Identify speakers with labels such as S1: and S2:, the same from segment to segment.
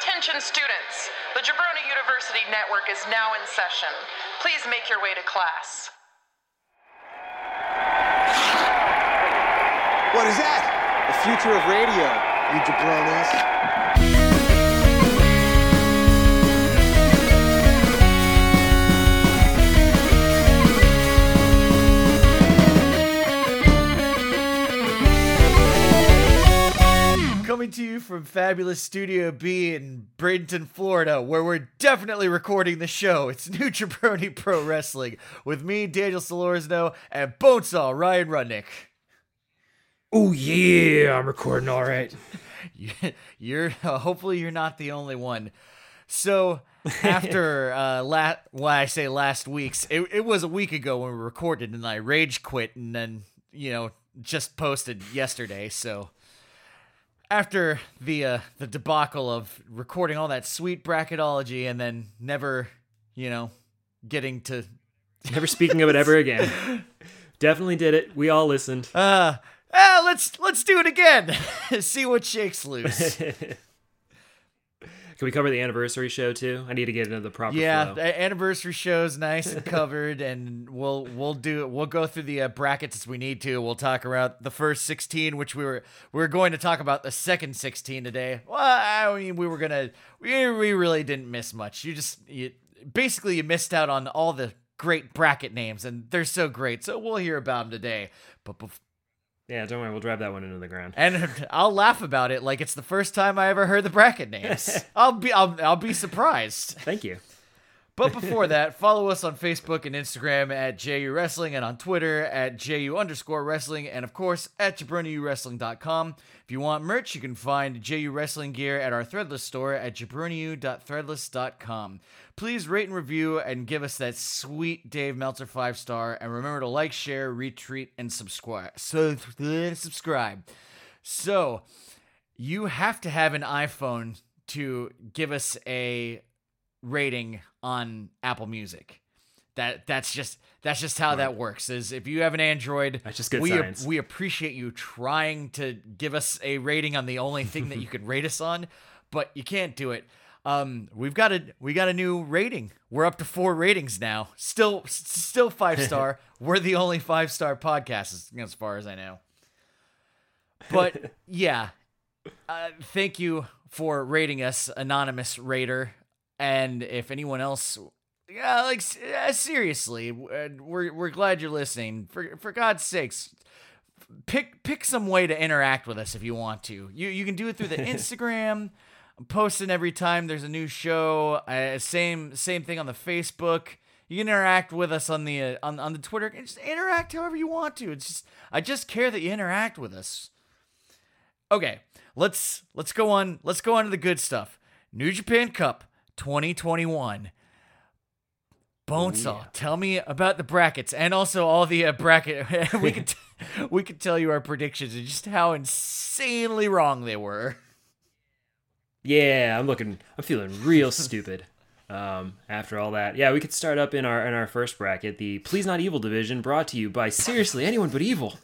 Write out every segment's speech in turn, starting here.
S1: Attention students! The Jabroni University Network is now in session. Please make your way to class.
S2: What is that?
S3: The future of radio, you jabronis.
S4: Coming to you from fabulous Studio B in Bradenton, Florida, where we're definitely recording the show. It's New Jabroni Pro Wrestling with me, Daniel Solorzano, and Bonesaw Ryan Rudnick.
S5: Oh yeah, I'm recording all right.
S4: You- You're uh, hopefully you're not the only one. So after uh, la- well, I say last week's, it, it was a week ago when we recorded, and I rage quit, and then you know just posted yesterday. So after the uh, the debacle of recording all that sweet bracketology and then never, you know, getting to
S5: Never speaking of it ever again. Definitely did it. We all listened.
S4: uh ah, let's let's do it again. See what shakes loose.
S5: Can we cover the anniversary show too? I need to get into the proper
S4: Yeah,
S5: flow.
S4: the anniversary show's nice and covered, and we'll we'll do we'll go through the uh, brackets as we need to. We'll talk about the first sixteen, which we were we are going to talk about the second sixteen today. Well, I mean, we were gonna we we really didn't miss much. You just you basically you missed out on all the great bracket names, and they're so great. So we'll hear about them today. But bef-
S5: Yeah, don't worry, we'll drive that one into the ground.
S4: and I'll laugh about it like it's the first time I ever heard the bracket names. I'll be I'll, I'll be surprised.
S5: Thank you.
S4: But before that, follow us on Facebook and Instagram at JU Wrestling and on Twitter at JU underscore wrestling and of course at jabroniuwrestling.com. If you want merch, you can find JU Wrestling gear at our threadless store at jabroniu.threadless.com. Please rate and review and give us that sweet Dave Meltzer five star and remember to like, share, retweet, and subscribe. So subscribe. So you have to have an iPhone to give us a rating on Apple Music. That that's just that's just how that works. Is if you have an Android,
S5: That's just good
S4: we
S5: science.
S4: we appreciate you trying to give us a rating on the only thing that you could rate us on, but you can't do it. Um, we've got a we got a new rating. We're up to four ratings now. Still still five star. We're the only five star podcast as, as far as I know. But yeah, uh, thank you for rating us, anonymous raider. And if anyone else, yeah, like uh, seriously, we're we're glad you're listening. For for God's sakes, pick pick some way to interact with us if you want to. You you can do it through the Instagram. I'm posting every time there's a new show. Uh, same same thing on the Facebook. You can interact with us on the uh, on on the Twitter. and Just interact however you want to. It's just I just care that you interact with us. Okay, let's let's go on. Let's go on to the good stuff. New Japan Cup 2021. Bonesaw, tell me about the brackets and also all the uh, bracket. we could t- we could tell you our predictions and just how insanely wrong they were.
S5: Yeah, I'm looking. I'm feeling real stupid. Um, after all that, yeah, we could start up in our in our first bracket, the Please Not Evil division, brought to you by seriously anyone but evil.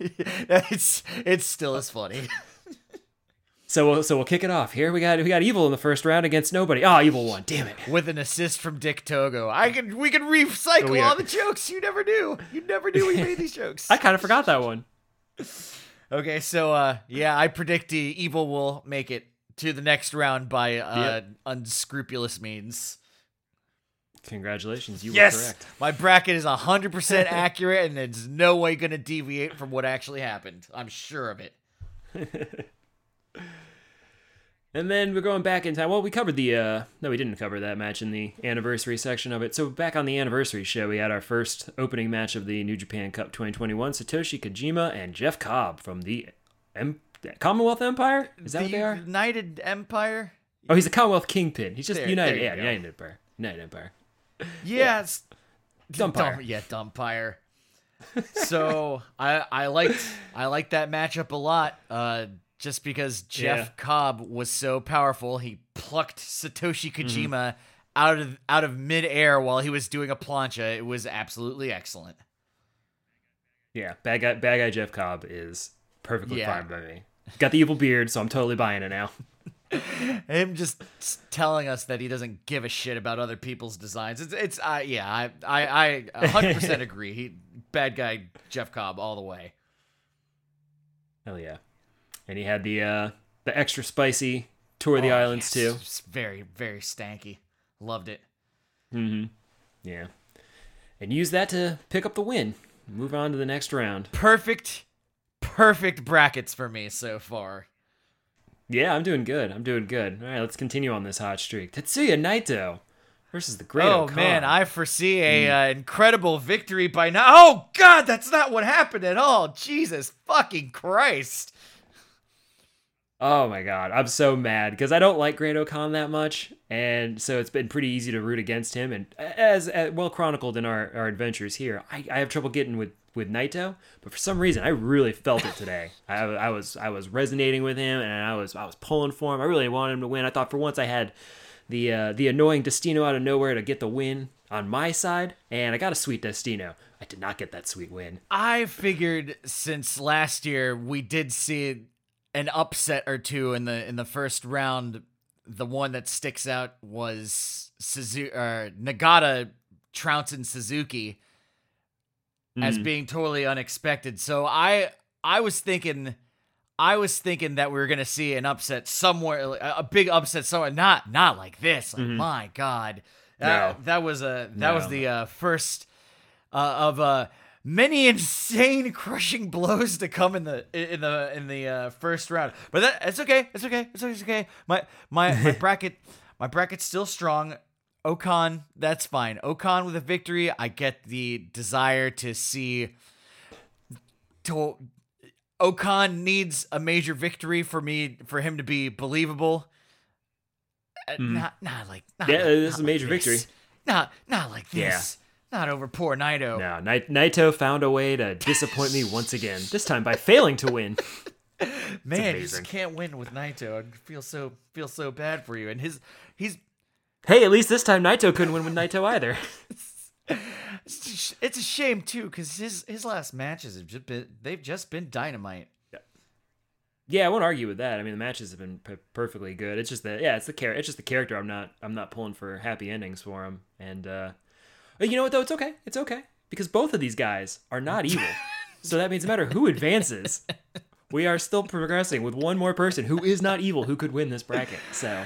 S4: it's it's still as funny.
S5: So we'll so we'll kick it off. Here we got we got evil in the first round against nobody. Ah, evil won. Damn it.
S4: With an assist from Dick Togo. I can we can recycle
S5: Oh, yeah.
S4: all the jokes you never knew. You never knew we made these jokes.
S5: I kind of forgot that one.
S4: Okay, so uh yeah, I predict the evil will make it to the next round by uh unscrupulous means.
S5: Congratulations, you
S4: yes,
S5: were correct.
S4: my bracket is 100% accurate and it's no way going to deviate from what actually happened. I'm sure of it.
S5: And then we're going back in time. Well, we covered the uh no, we didn't cover that match in the anniversary section of it. So back on the anniversary show, we had our first opening match of the New Japan Cup 2021. Satoshi Kojima and Jeff Cobb from the em- Commonwealth Empire. Is that
S4: the
S5: what they are?
S4: United Empire?
S5: Oh, he's a Commonwealth Kingpin. He's just
S4: There-
S5: United.
S4: there
S5: yeah. United Empire. United Empire.
S4: Yes.
S5: Dumpire.
S4: Dump, yeah, Dumpire. so I I liked I liked that matchup a lot. Uh, just because Jeff
S5: Yeah.
S4: Cobb was so powerful, he plucked Satoshi
S5: Mm-hmm.
S4: Kojima out of out of midair while he was doing a plancha. It was absolutely excellent.
S5: Yeah, bad guy. Bad guy Jeff Cobb is perfectly
S4: Yeah.
S5: fine by me. Got the evil beard, so I'm totally buying it now.
S4: Him just telling us that he doesn't give a shit about other people's designs. It's it's uh, yeah, I I I 100% agree. He bad guy Jeff Cobb all the way.
S5: Hell yeah. And he had the uh the extra spicy tour of the
S4: Oh,
S5: islands
S4: yes.
S5: too.
S4: It's very very stanky. Loved it. Mm-hmm.
S5: Yeah. And use that to pick up the win. Move on to the next round.
S4: Perfect perfect brackets for me so far.
S5: Yeah, I'm doing good. I'm doing good. All right, let's continue on this hot streak. Tetsuya Naito versus the Great
S4: oh
S5: O-Khan.
S4: man, I foresee a uh, incredible victory by now. Oh god, that's not what happened at all. Jesus fucking Christ.
S5: Oh my god, I'm so mad because I don't like Great O-Khan that much, and so it's been pretty easy to root against him. And as, as well chronicled in our, our adventures here, I, I have trouble getting with with Naito, but for some reason I really felt it today. I, I was I was resonating with him, and I was I was pulling for him. I really wanted him to win. I thought for once I had the uh, the annoying Destino out of nowhere to get the win on my side, and I got a sweet Destino. I did not get that sweet win.
S4: I figured since last year we did see an upset or two in the in the first round. The one that sticks out was Suzuki or Nagata trouncing Suzuki as being totally unexpected. So I I was thinking I was thinking that we were gonna see an upset somewhere, a a big upset somewhere. Not not like this. Like my God, that,
S5: No.
S4: that was a that was
S5: No.
S4: the uh, first uh, of uh, many insane crushing blows to come in the in the in the uh, first round. But that it's okay. It's okay. It's okay. It's okay. My my my bracket my bracket's still strong. O-Khan, that's fine. O-Khan with a victory. I get the desire to see. To O-Khan needs a major victory for me for him to be believable. Uh, Not not like not.
S5: Yeah, this is a major
S4: like
S5: victory.
S4: Not not like this. Yeah. Not over poor Naito.
S5: No, Nai- Naito found a way to disappoint me once again. This time by failing to win.
S4: Man, you just can't win with Naito. I feel so feel so bad for you. And his he's
S5: Hey, at least this time Naito couldn't win with Naito either.
S4: it's a shame too because his his last matches have just been they've just been dynamite.
S5: Yeah, I won't argue with that. I mean, the matches have been p- perfectly good. It's just that, yeah, it's the char- It's just the character. I'm not, I'm not pulling for happy endings for him. And uh, you know what though? It's okay. It's okay because both of these guys are not evil. so that means no matter who advances, we are still progressing with one more person who is not evil who could win this bracket. So,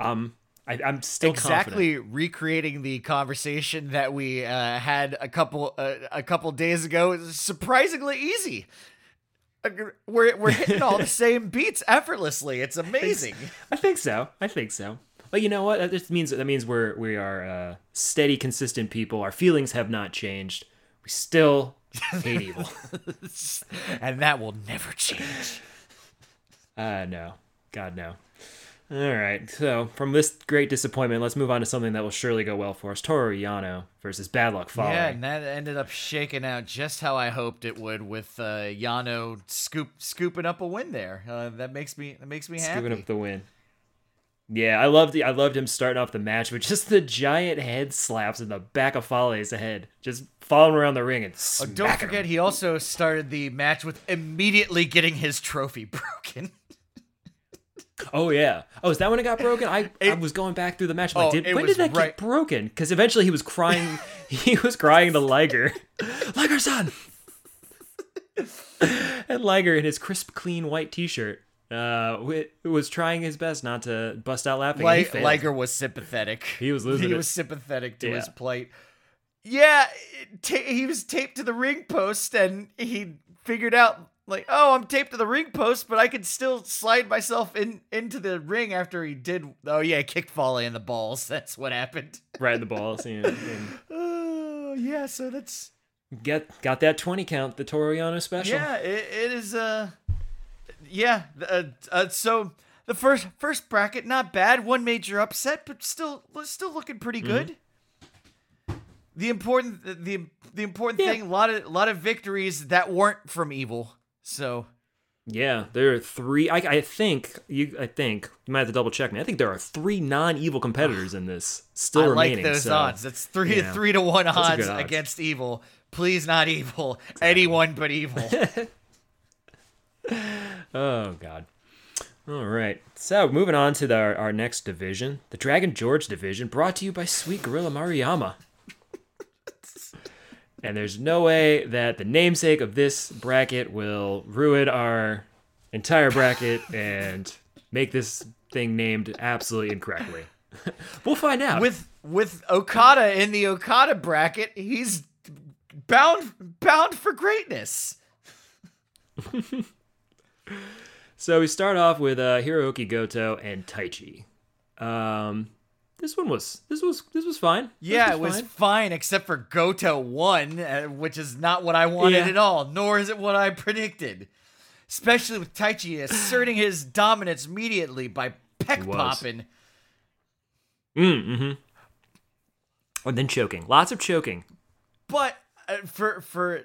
S5: um, I, I'm still confident.
S4: exactly recreating the conversation that we uh, had a couple uh, a couple days ago is surprisingly easy. Uh, We're we're hitting all the same beats effortlessly. It's amazing.
S5: I think so. I think so. But you know what? That just means that means we're we are uh, steady, consistent people. Our feelings have not changed. We still hate evil.
S4: and that will never change.
S5: Uh no. God no. All right. So from this great disappointment, let's move on to something that will surely go well for us. Toru Yano versus Bad Luck Fale.
S4: Yeah, and that ended up shaking out just how I hoped it would, with uh, Yano scoop scooping up a win there. Uh, that makes me that makes me happy.
S5: Scooping up the win. Yeah, I loved the I loved him starting off the match with just the giant head slaps in the back of Fale's head, just following around the ring and
S4: Oh, don't forget,
S5: him.
S4: he also started the match with immediately getting his trophy broken.
S5: Oh yeah. Oh, is that when it got broken? I, I was going back through the match. Like,
S4: Oh,
S5: did, when did that
S4: right-
S5: get broken? Because eventually he was crying. he was crying to Liger, Liger son. and Liger in his crisp, clean white T-shirt uh, was trying his best not to bust out laughing.
S4: Like. Liger was sympathetic.
S5: He was losing
S4: He
S5: it.
S4: was sympathetic to his plight. Yeah, ta- he was taped to the ring post, and he figured out like, oh, I'm taped to the ring post, but I could still slide myself in into the ring after he did. Oh yeah, kick volley in the balls. That's what happened.
S5: right in the balls. Yeah, and
S4: Oh yeah, so that's
S5: get got that twenty count, the Toru Yano special.
S4: yeah, it, it is. Uh, yeah. Uh, uh, so the first first bracket, not bad. One major upset, but still still looking pretty
S5: Mm-hmm.
S4: good. The important the the important
S5: Yeah.
S4: thing, a lot of a lot of victories that weren't from evil. So
S5: Yeah, there are three. I, I think you. I think you might have to double check me. I think there are three non-evil competitors in this still
S4: I
S5: remaining.
S4: like those
S5: so-
S4: odds. That's three
S5: yeah.
S4: three to one odds,
S5: odds.
S4: against evil. Please not evil. Anyone but evil.
S5: Oh God. All right. So moving on to the, our, our next division, the Dragon George division, brought to you by Sweet Gorilla Mariyama. and there's no way that the namesake of this bracket will ruin our entire bracket and make this thing named absolutely incorrectly. we'll find out.
S4: With with Okada in the Okada bracket, he's bound bound for greatness.
S5: So we start off with uh, Hiroki Goto and Taichi. Um, this one was this was this was fine.
S4: Yeah, it was
S5: fine.
S4: fine except for Goto won, uh, which is not what I wanted
S5: Yeah.
S4: at all, nor is it what I predicted. Especially with Taichi asserting his dominance immediately by peck
S5: was.
S4: popping.
S5: and then choking. Lots of choking.
S4: But uh, for for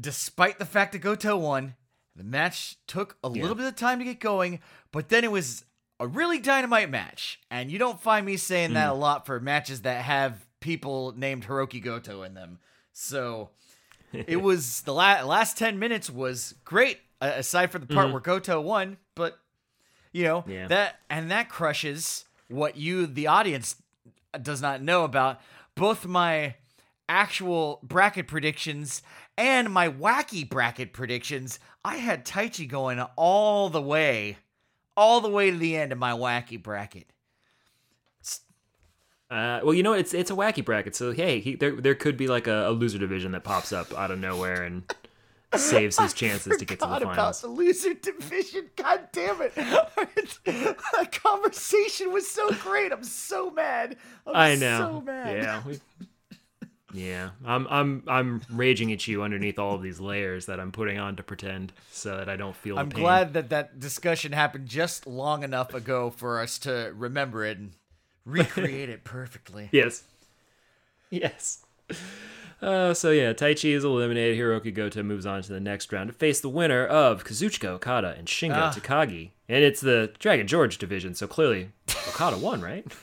S4: despite the fact that Goto won, the match took a little bit of time to get going, but then it was a really dynamite match. And you don't find me saying that a lot for matches that have people named Hiroki Goto in them. So it was the la- last 10 minutes was great uh, aside from the part where Goto won, but you know,
S5: Yeah.
S4: that and that crushes what you the audience does not know about both my actual bracket predictions and my wacky bracket predictions. I had Taichi going all the way, all the way to the end of my wacky bracket.
S5: Uh, well, you know, it's it's a wacky bracket, so hey, he, there there could be like a, a loser division that pops up out of nowhere and saves his chances to get to the
S4: Forgot about
S5: finals.
S4: the loser division. God damn it! that conversation was so great. I'm so mad. I'm
S5: I know.
S4: So mad.
S5: Yeah. We, yeah. I'm I'm I'm raging at you underneath all of these layers that I'm putting on to pretend so that I don't feel
S4: I'm
S5: the pain.
S4: glad that that discussion happened just long enough ago for us to remember it and recreate it perfectly.
S5: Yes. Yes. Uh, so yeah, Taichi is eliminated. Hiroki Goto moves on to the next round to face the winner of Kazuchika Okada and Shingo
S4: Ah.
S5: Takagi. And it's the Dragon George division, so clearly Okada won, right?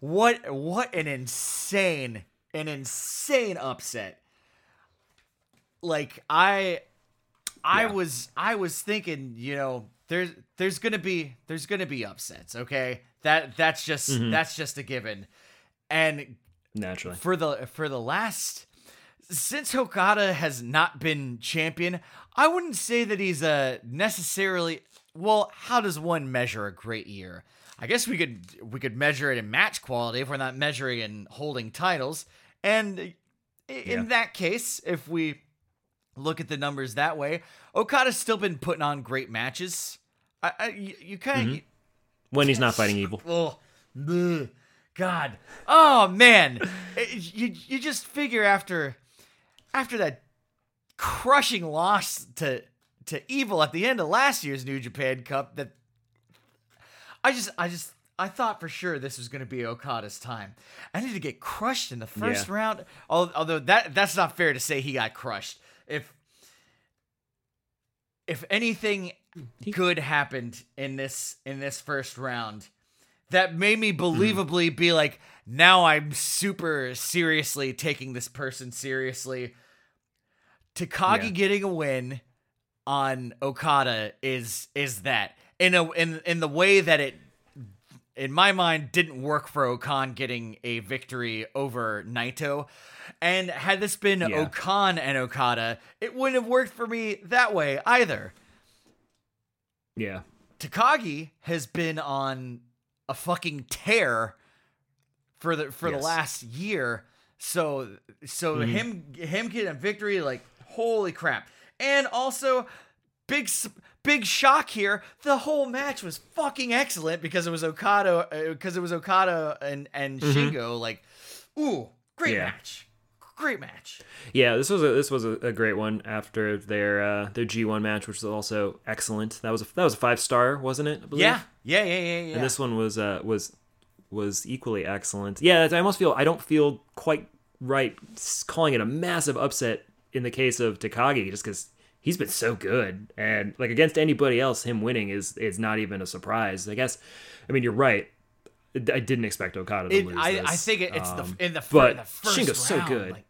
S4: What what an insane an insane upset. Like I I
S5: Yeah.
S4: was I was thinking, you know, there's there's going to be there's going to be upsets, okay? That that's just
S5: Mm-hmm.
S4: that's just a given. And
S5: Naturally.
S4: for the for the last since Okada has not been champion, I wouldn't say that he's a necessarily well, how does one measure a great year? I guess we could we could measure it in match quality if we're not measuring in holding titles. And in
S5: Yeah.
S4: that case, if we look at the numbers that way, Okada's still been putting on great matches. I, I you, you kind of
S5: When he's not fighting evil.
S4: Oh. God. Oh man, eh, you you just figure after after that crushing loss to to Evil at the end of last year's New Japan Cup that I just I just I thought for sure this was going to be Okada's time. I need to get crushed in the first
S5: Yeah.
S4: round. Although that that's not fair to say he got crushed. If if anything good happened in this in this first round that made me believably be like now I'm super seriously taking this person seriously. Takagi
S5: Yeah.
S4: getting a win on Okada is is that in a in in the way that it in my mind didn't work for O-Khan getting a victory over Naito. And had this been
S5: Yeah.
S4: O-Khan and Okada, it wouldn't have worked for me that way either.
S5: Yeah.
S4: Takagi has been on a fucking tear for the for the last year. So so mm-hmm. him him getting a victory like holy crap. And also big big shock here. The whole match was fucking excellent because it was Okada because it was Okada and and Shingo like ooh, great
S5: Yeah.
S4: match. Great match.
S5: Yeah, this was a this was a, a great one after their uh, their G one match, which was also excellent. That was a, that was a five star, wasn't it? I believe?
S4: Yeah. Yeah, yeah, yeah, yeah.
S5: And this one was uh, was was equally excellent. Yeah, I almost feel I don't feel quite right calling it a massive upset in the case of Takagi, just because he's been so good, and like against anybody else, him winning is is not even a surprise. I guess. I mean, you're right. I didn't expect Okada to
S4: It-
S5: lose.
S4: I,
S5: this.
S4: I think it's
S5: Um,
S4: the in the,
S5: but
S4: the first
S5: Shingo's so good.
S4: like.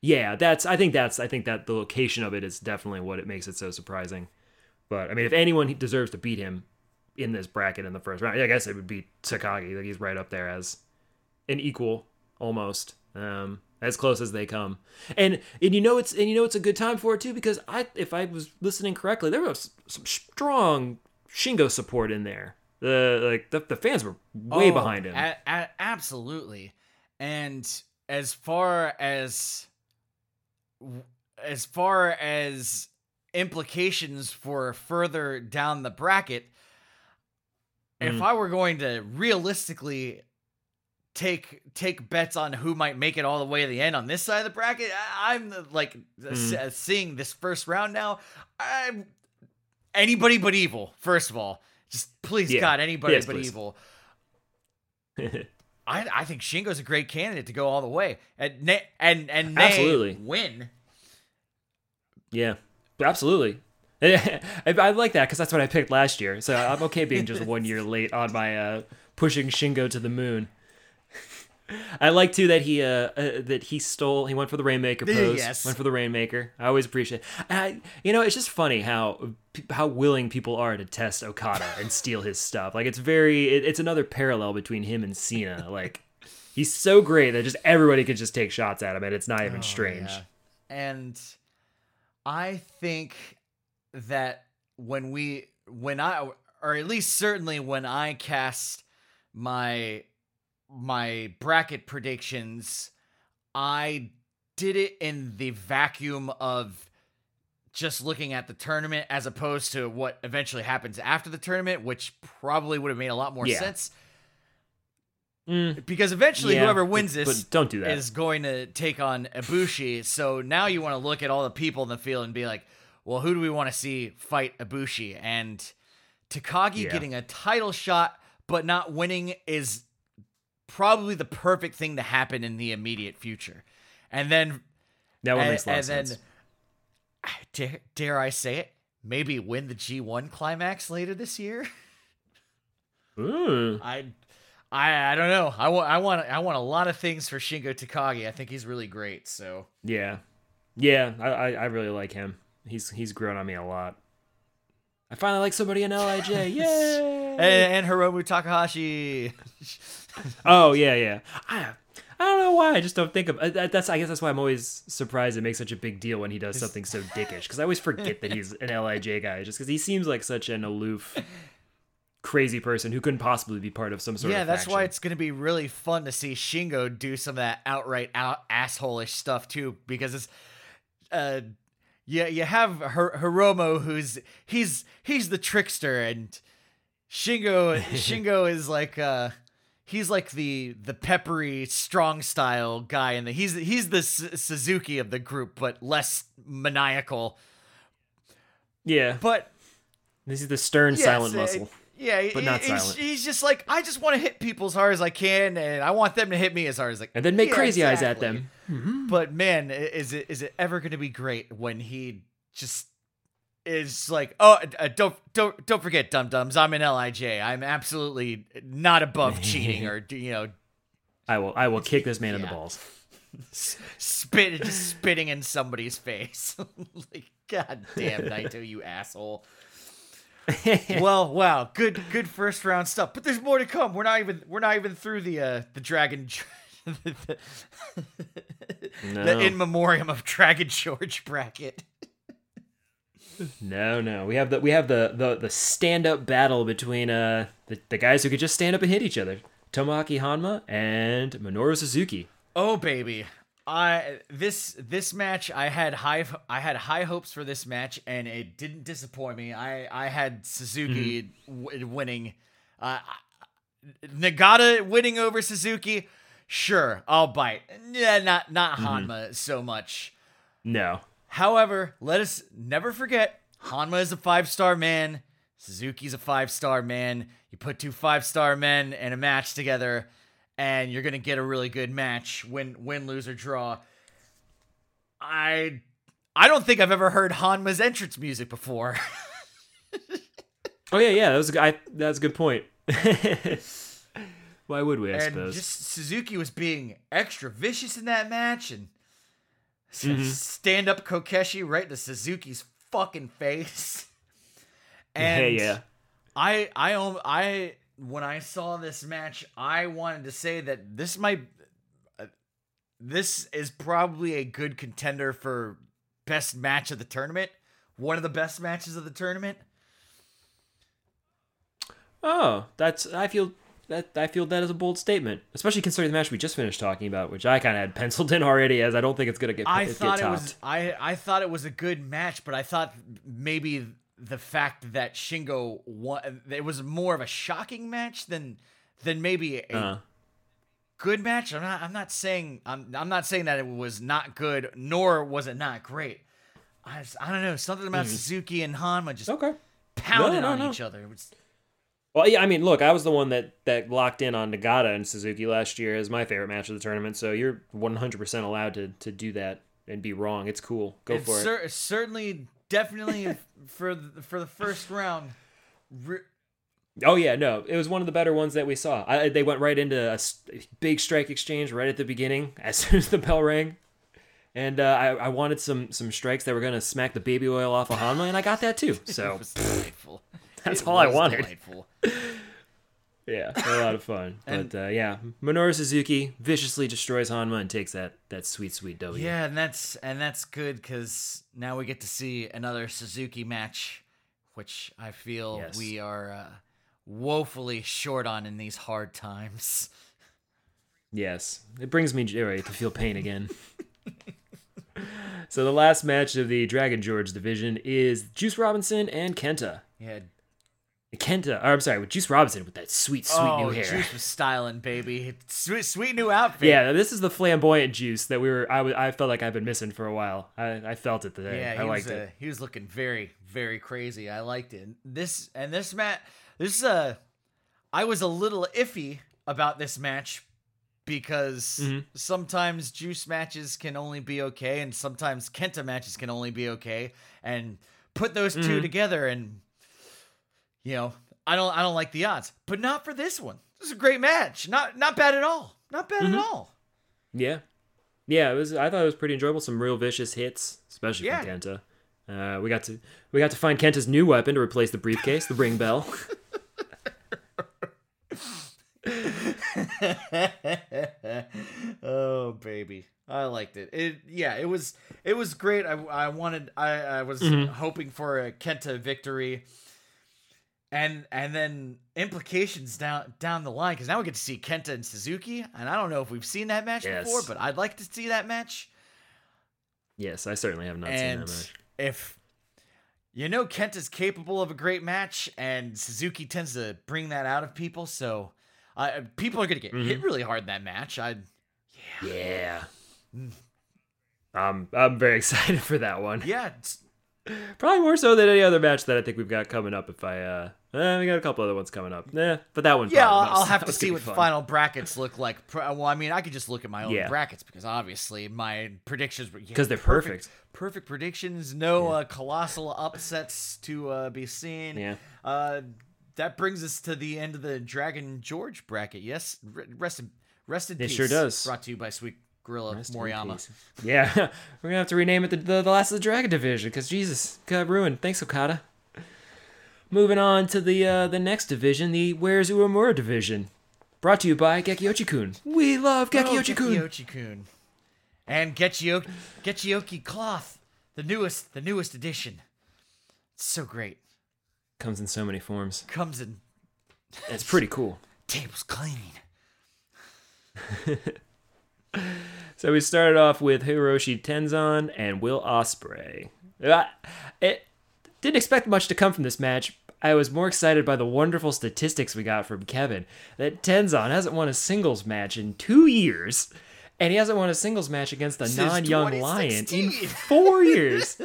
S5: Yeah, that's. I think that's. I think that the location of it is definitely what it makes it so surprising. But I mean, if anyone deserves to beat him, in this bracket in the first round. I guess it would be Takagi. Like he's right up there as an equal almost. Um, as close as they come. And and you know it's and you know it's a good time for it too because I if I was listening correctly, there was some strong Shingo support in there. The like the, the fans were way
S4: Oh,
S5: behind him.
S4: a- a- absolutely. And as far as as far as implications for further down the bracket, if
S5: Mm.
S4: I were going to realistically take take bets on who might make it all the way to the end on this side of the bracket, I- I'm uh, like
S5: Mm.
S4: s- seeing this first round now. I'm anybody but evil. First of all, just please
S5: Yeah.
S4: God, anybody
S5: Yes,
S4: but
S5: please.
S4: evil. I, I think Shingo's a great candidate to go all the way and and and
S5: Absolutely.
S4: win.
S5: yeah, absolutely. I, I like that because that's what I picked last year. So I'm okay being just one year late on my uh, pushing Shingo to the moon. I like too that he uh, uh that he stole he went for the rainmaker pose.
S4: Yes.
S5: went for the rainmaker. I always appreciate and I, you know it's just funny how how willing people are to test Okada and steal his stuff. Like it's very it, it's another parallel between him and Cena. Like he's so great that just everybody could just take shots at him and it's not even strange.
S4: Oh, Yeah. And I think that when we when I or at least certainly when I cast my my bracket predictions, I did it in the vacuum of just looking at the tournament as opposed to what eventually happens after the tournament, which probably would have made a lot more
S5: Yeah.
S4: sense.
S5: Mm,
S4: Because eventually,
S5: yeah,
S4: whoever
S5: but-
S4: wins this
S5: but don't do that
S4: is going to take on Ibushi. So now you want to look at all the people in the field and be like, well, who do we want to see fight Ibushi? And Takagi
S5: Yeah.
S4: getting a title shot but not winning is probably the perfect thing to happen in the immediate future. And then,
S5: that one
S4: and,
S5: makes a lot
S4: and
S5: of
S4: then,
S5: sense ah,
S4: dare, dare I say it? Maybe win the G1 climax later this year.
S5: Ooh.
S4: I, I, I don't know. I want, I want, I want a lot of things for Shingo Takagi. I think he's really great. So.
S5: Yeah, yeah, I, I I really like him. He's he's grown on me a lot. I finally like somebody in LIJ. Yay!
S4: and, and Hiromu Takahashi.
S5: Oh yeah, yeah. I I don't know why. I just don't think of uh, that- that's. I guess that's why I'm always surprised it makes such a big deal when he does something so dickish. Because I always forget that he's an LIJ guy, just because he seems like such an aloof, crazy person who couldn't possibly be part of some sort
S4: yeah,
S5: of.
S4: that's why it's gonna be really fun to see Shingo do some of that outright out assholish stuff too, because it's uh. Yeah, you have Hir- Hiromu, who's he's he's the trickster, and Shingo Shingo is like uh he's like the the peppery strong style guy, and he's he's the S- Suzuki of the group, but less maniacal.
S5: Yeah,
S4: But
S5: this is the stern
S4: Yes,
S5: silent
S4: uh,
S5: muscle.
S4: Yeah,
S5: But
S4: he-
S5: not
S4: he's,
S5: silent.
S4: He's just like, I just want to hit people as hard as I can, and I want them to hit me as hard as I can.
S5: And then make
S4: Yeah,
S5: crazy eyes at
S4: exactly.
S5: them.
S4: But man, is it is it ever going to be great when he just is like, oh, uh, don't don't don't forget, dum dums. I'm an LIJ. I'm absolutely not above cheating or you know
S5: I will I will kick this man in the balls.
S4: spit just spitting in somebody's face. like, god damn, Naito, you asshole. well, wow, good good first round stuff. But there's more to come. We're not even we're not even through the uh the dragon the,
S5: No.
S4: the in memoriam of Dragon George bracket.
S5: No, no. We have the we have the the, the stand up battle between uh the, the guys who could just stand up and hit each other. Tomoaki Honma and Minoru Suzuki.
S4: Oh baby. I this this match I had high I had high hopes for this match and it didn't disappoint me. I I had Suzuki w- winning. Uh, Nagata winning over Suzuki. Sure, I'll bite. Yeah, not not Honma so much.
S5: No.
S4: However, let us never forget Honma is a five star man. Suzuki's a five star man. You put two five star men in a match together, and you're gonna get a really good match. Win, win, lose or draw. I, I don't think I've ever heard Honma's entrance music before.
S5: Oh yeah, yeah. That was a, I, that's a good point. Why would we? I
S4: and
S5: suppose.
S4: just Suzuki was being extra vicious in that match, and
S5: Mm-hmm.
S4: stand up Kokeshi right to Suzuki's fucking face. And
S5: yeah.
S4: I I I when I saw this match, I wanted to say that this might uh, this is probably a good contender for best match of the tournament. One of the best matches of the tournament.
S5: Oh, that's I feel that I feel that is a bold statement, especially considering the match we just finished talking about, which I kind of had penciled in already, as I don't think it's gonna get.
S4: I
S5: get
S4: thought it was I I thought it was a good match, but I thought maybe the fact that Shingo won it was more of a shocking match than than maybe a
S5: Uh,
S4: good match. I'm not I'm not saying I'm I'm not saying that it was not good, nor was it not great. I just, I don't know something about Suzuki and Honma just
S5: okay.
S4: pounding
S5: No, no,
S4: on
S5: no.
S4: each other. It was,
S5: Well, yeah, I mean, look, I was the one that that locked in on Nagata and Suzuki last year as my favorite match of the tournament. So you're 100% allowed to to do that and be wrong. It's cool. Go
S4: it's
S5: for it.
S4: certainly definitely for the, for the first round. Re-
S5: Oh yeah, no, it was one of the better ones that we saw. I, they went right into a big strike exchange right at the beginning, as soon as the bell rang, and uh, I, I wanted some some strikes that were gonna smack the baby oil off of Honma, and I got that too. So
S4: it was delightful.
S5: That's
S4: It
S5: all I wanted.
S4: Delightful.
S5: yeah, a lot of fun. But uh, yeah, Minoru Suzuki viciously destroys Honma and takes that that sweet sweet W.
S4: Yeah, and that's and that's good because now we get to see another Suzuki match, which I feel
S5: Yes.
S4: we are uh, woefully short on in these hard times.
S5: Yes, it brings me joy to feel pain again. so the last match of the Dragon George division is Juice Robinson and Kenta.
S4: Yeah.
S5: Kenta, or I'm sorry, with Juice Robinson with that sweet, sweet
S4: oh,
S5: new hair.
S4: Juice was styling, baby. Sweet, sweet new outfit.
S5: Yeah, this is the flamboyant Juice that we were. I I felt like I've been missing for a while. I, I felt it today.
S4: Yeah,
S5: I liked
S4: was, uh,
S5: it.
S4: he was looking very, very crazy. I liked it. This and this match. This uh, I was a little iffy about this match because
S5: Mm-hmm.
S4: sometimes Juice matches can only be okay, and sometimes Kenta matches can only be okay. And put those 2
S5: Mm-hmm.
S4: together, and you know, I don't, I don't like the odds, but not for this one. This is a great match. Not, not bad at all. Not bad
S5: Mm-hmm.
S4: at all.
S5: Yeah, yeah. It was. I thought it was pretty enjoyable. Some real vicious hits, especially
S4: Yeah.
S5: from Kenta. Uh, we got to we got to find Kenta's new weapon to replace the briefcase, the ring bell.
S4: oh baby i liked it it yeah it was it was great i, I wanted i i was
S5: Mm-hmm.
S4: hoping for a kenta victory and and then implications down down the line because now we get to see kenta and suzuki and i don't know if we've seen that match
S5: Yes.
S4: before but i'd like to see that match
S5: yes, I certainly have not seen that match.
S4: if you know kenta's capable of a great match and suzuki tends to bring that out of people so uh, people are gonna get
S5: Mm-hmm.
S4: hit really hard in that match i
S5: Yeah. Um, I'm very excited for that one.
S4: yeah
S5: Probably more so than any other match that I think we've got coming up. If I, uh, eh, we got a couple other ones coming up. Yeah, but that one.
S4: Yeah, I'll,
S5: most.
S4: I'll have to see what the final brackets look like. Well, I mean, I could just look at my own
S5: Yeah.
S4: brackets because obviously my predictions were yeah,
S5: 'Cause they're perfect.
S4: Perfect predictions. No uh, colossal upsets to uh, be seen.
S5: Yeah.
S4: Uh, that brings us to the end of the Dragon George bracket. Yes, rest in rest in
S5: It
S4: peace.
S5: sure does.
S4: Brought to you by Sweet Gorilla
S5: Rest
S4: Moriyama.
S5: Yeah, we're gonna have to rename it the, the, the Last of the Dragon Division because Jesus got ruined. Thanks, Okada. Moving on to the uh, the next division, the Where's Uemura division, brought to you by Gekiochi-kun. We love
S4: Oh,
S5: Gekiochi-kun.
S4: Gekiochi-kun. And Gekiochi cloth, the newest, the newest edition. It's so great.
S5: Comes in so many forms.
S4: Comes in
S5: It's pretty cool.
S4: tables clean.
S5: So we started off with Hiroshi Tenzan and Will Ospreay. Uh, It didn't expect much to come from this match. I was more excited by the wonderful statistics we got from Kevin. That Tenzan hasn't won a singles match in two years, and he hasn't won a singles match against a non-young lion in four years.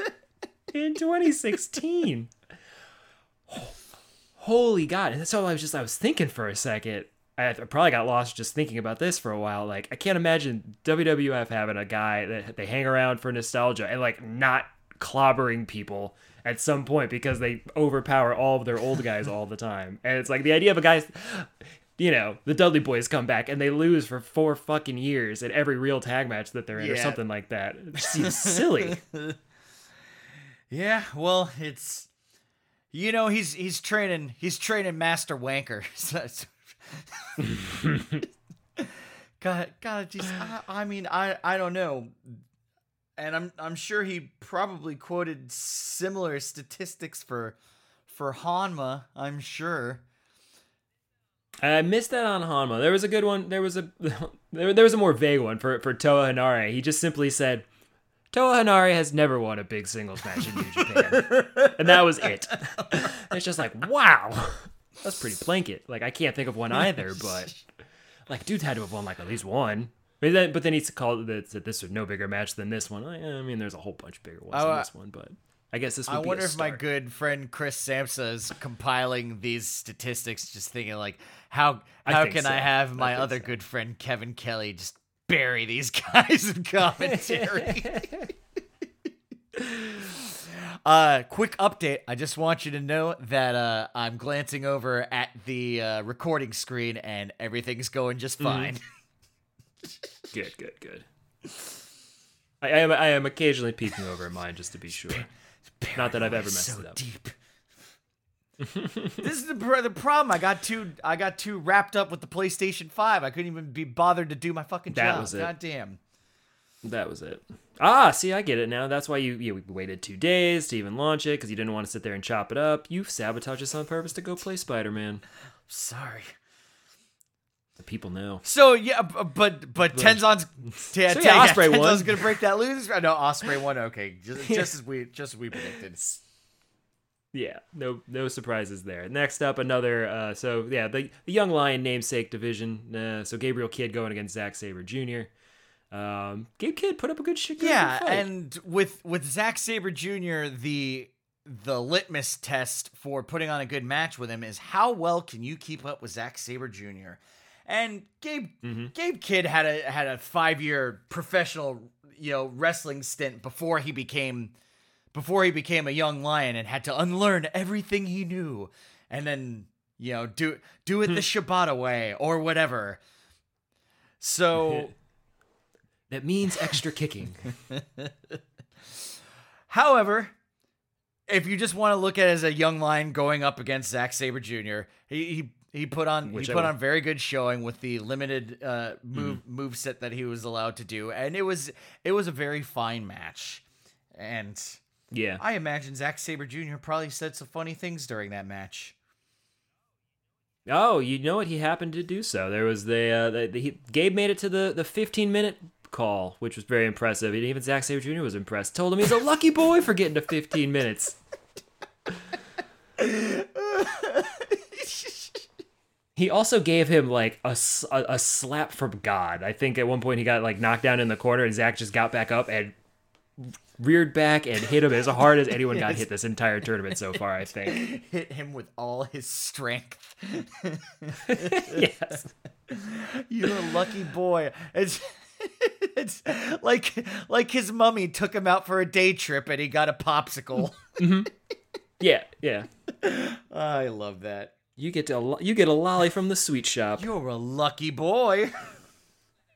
S5: in 2016. Holy God! And that's all I was just I was thinking for a second. I I probably got lost just thinking about this for a while. Like I can't imagine WWF having a guy that they hang around for nostalgia and like not clobbering people at some point because they overpower all of their old guys all the time. And it's like the idea of a guy, you know, the Dudley Boyz come back and they lose for four fucking years at every real tag match that they're in or something like that. It seems silly.
S4: Yeah, well, it's You know, he's he's training he's training Master Wanker. God, God, geez, I, I mean, I, I don't know, and I'm, I'm sure he probably quoted similar statistics for, for Honma. I'm sure.
S5: I missed that on Hanma. There was a good one. There was a there, there was a more vague one for for Toa Henare. He just simply said, "Toa Henare has never won a big singles match in New Japan," and that was it. it's just like, wow, that's pretty blanket. Like I can't think of one either, but like dude's had to have won like at least one. But then, but then he's called that that this was no bigger match than this one. I mean, there's a whole bunch bigger ones
S4: Oh,
S5: than this one, but I guess this would
S4: I wonder if my good friend Chris Samsa is compiling these statistics, just thinking like, how how
S5: think
S4: can
S5: so.
S4: I have my
S5: think
S4: other
S5: so.
S4: good friend Kevin Kelly just bury these guys in commentary? Uh, quick update. I just want you to know that uh, I'm glancing over at the uh, recording screen and everything's going just
S5: Mm-hmm.
S4: fine.
S5: Good, good, good. I, I am I am occasionally peeking over at mine just to be sure. Not that I've ever messed
S4: so
S5: it up.
S4: deep. this is the the problem. I got too I got too wrapped up with the PlayStation Five. I couldn't even be bothered to do my fucking
S5: That
S4: job.
S5: was it.
S4: God damn.
S5: That was it. Ah, see, I get it now. That's why you you waited two days to even launch it because you didn't want to sit there and chop it up. You sabotaged us on purpose to go play Spider Man.
S4: Sorry.
S5: The people know.
S4: So yeah, but but Tenzan's yeah,
S5: So,
S4: yeah,
S5: yeah,
S4: Tenzan's
S5: won.
S4: gonna break that lose. No, Ospreay won. Okay, just, just as we just as we predicted.
S5: Yeah, no no surprises there. Next up, another. Uh, so yeah, the, the young lion namesake division. Uh, so Gabriel Kidd going against Zack Sabre Jr. Um, Gabe Kidd put up a good shit.
S4: Yeah,
S5: fight.
S4: and with with Zack Sabre Jr., the the litmus test for putting on a good match with him is how well can you keep up with Zack Sabre Jr. And Gabe mm-hmm. Gabe Kidd had a had a five year professional you know wrestling stint before he became before he became a young lion and had to unlearn everything he knew and then you know do do it the hmm. Shibata way or whatever. So
S5: that means extra kicking.
S4: However, if you just want to look at it as a young lion going up against Zack Sabre Jr., he he, he put on he put on very good showing with the limited uh, move
S5: Mm-hmm.
S4: move set that he was allowed to do, and it was it was a very fine match. And
S5: yeah.
S4: I imagine Zack Sabre Jr. probably said some funny things during that match.
S5: Oh, you know what? He happened to do so. There was the, uh, the, the he, Gabe made it to the, the 15 minute call, which was very impressive. And even Zack Sabre Jr. was impressed. Told him he's a lucky boy for getting to 15 minutes. He also gave him like a a slap from God. I think at one point he got like knocked down in the corner, and Zach just got back up and reared back and hit him as hard as anyone got hit this entire tournament so far. I think.
S4: Hit him with all his strength.
S5: yes.
S4: You're a lucky boy. It's it's like like his mummy took him out for a day trip and he got a popsicle. Mm-hmm.
S5: Yeah. Yeah.
S4: I love that.
S5: You get to you get a lolly from the sweet shop.
S4: You're a lucky boy.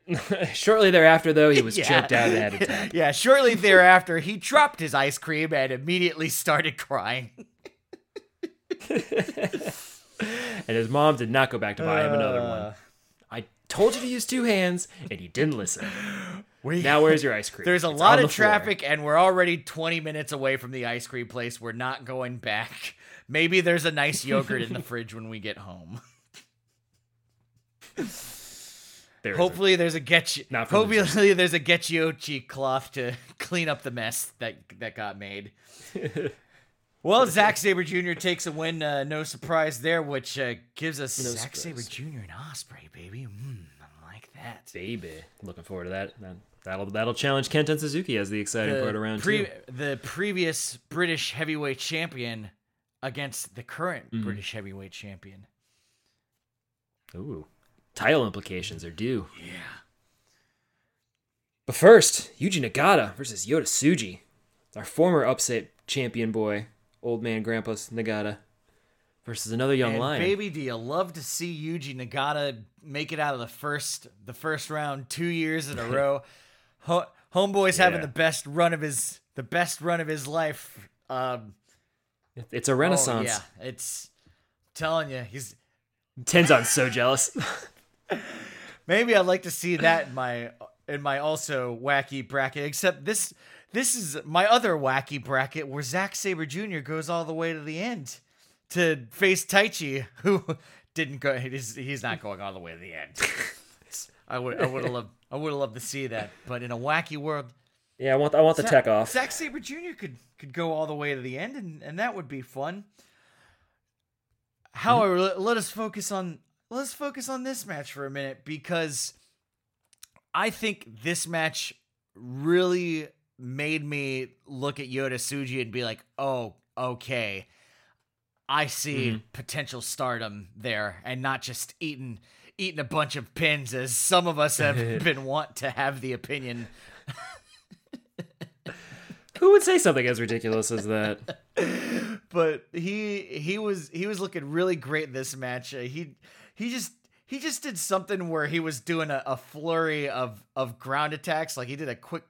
S5: Shortly thereafter, though, he was
S4: Yeah.
S5: choked out and had a attack.
S4: Yeah, shortly thereafter, he dropped his ice cream and immediately started crying.
S5: And his mom did not go back to buy him another one. Uh. I told you to use two hands, and you didn't listen.
S4: We,
S5: Now where's your ice cream?
S4: There's a
S5: It's
S4: lot of
S5: the floor.
S4: traffic, and we're already 20 minutes away from the ice cream place. We're not going back. Maybe there's a nice yogurt in the fridge when we get home.
S5: There
S4: Hopefully, there's a get
S5: the
S4: hopefully there's a Gekiochi cloth to clean up the mess that that got made. well, Zack Sabre Jr. takes a win. Uh, no surprise there, which uh, gives us
S5: No
S4: Zack
S5: Sabre.
S4: Jr. and Ospreay, baby. Mm, I like that.
S5: baby. Looking forward to that. that that'll that'll challenge Kenten Suzuki as the exciting part around
S4: pre-
S5: two.
S4: the previous British heavyweight champion against the current
S5: Mm-hmm.
S4: British heavyweight champion.
S5: Ooh, title implications are due.
S4: Yeah.
S5: But first, Yuji Nagata versus Yota Tsuji, our former upset champion boy, old man Grandpa's Nagata, versus another young
S4: And
S5: lion.
S4: baby, do you love to see Yuji Nagata make it out of the first the first round two years in a row? Ho- Homeboy's having the best run of his the best run of his life. Um,
S5: It's a
S4: Oh,
S5: renaissance.
S4: yeah, it's telling you he's
S5: Tenzan's so jealous.
S4: Maybe I'd like to see that in my in my also wacky bracket. Except this this is my other wacky bracket where Zack Sabre Jr. goes all the way to the end to face Taichi, who didn't go. He's, he's not going all the way to the end. I would I would have loved I would have loved to see that, but in a wacky world,
S5: yeah, I want I want the tech off.
S4: Zack Sabre Jr. could could go all the way to the end, and, and that would be fun. Mm-hmm. However, let, let us focus on let us focus on this match for a minute because I think this match really made me look at Yota Tsuji and be like, "Oh, okay, I see mm-hmm. potential stardom there, and not just eating eating a bunch of pins as some of us have been want to have the opinion."
S5: Who would say something as ridiculous as that?
S4: but he he was he was looking really great in this match. Uh, he he just he just did something where he was doing a, a flurry of of ground attacks. Like he did a quick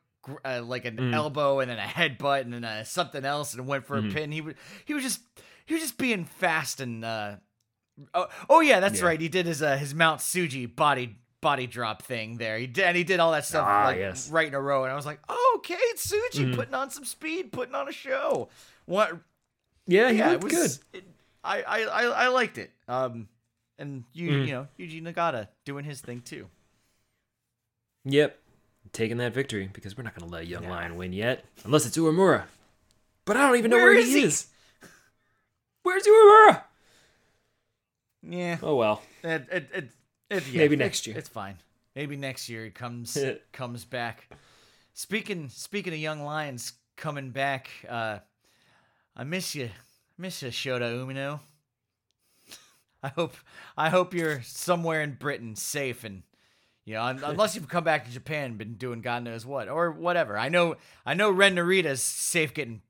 S4: uh, like an elbow and then a headbutt and then uh, something else and went for a pin. He was he was just he was just being fast and uh oh, oh yeah, that's
S5: Yeah.
S4: right. He did his uh, his Mount Tsuji body body drop thing there. He did and he did all that stuff
S5: Ah,
S4: like
S5: yes.
S4: right in a row and I was like, "Oh, okay, it's Tsuji putting on some speed, putting on a show." What
S5: Yeah, he
S4: yeah, it
S5: good.
S4: was. It, I, I I liked it. Um, and you
S5: Mm.
S4: you know Yuji Nagata doing his thing too.
S5: Yep. Taking that victory because we're not going to let Young Lion win yet. Unless it's Uemura. But I don't even know
S4: Where
S5: where,
S4: is
S5: he,
S4: he?
S5: is. Where's Uemura?
S4: Yeah,
S5: Oh, well.
S4: it, it, it, it- yeah,
S5: Maybe next year.
S4: It's fine. Maybe next year he comes comes back. Speaking speaking of young lions coming back, uh, I miss you, miss you, Shota Umino. I hope I hope you're somewhere in Britain, safe and you know, un- unless you've come back to Japan and been doing God knows what or whatever. I know I know Ren Narita's safe getting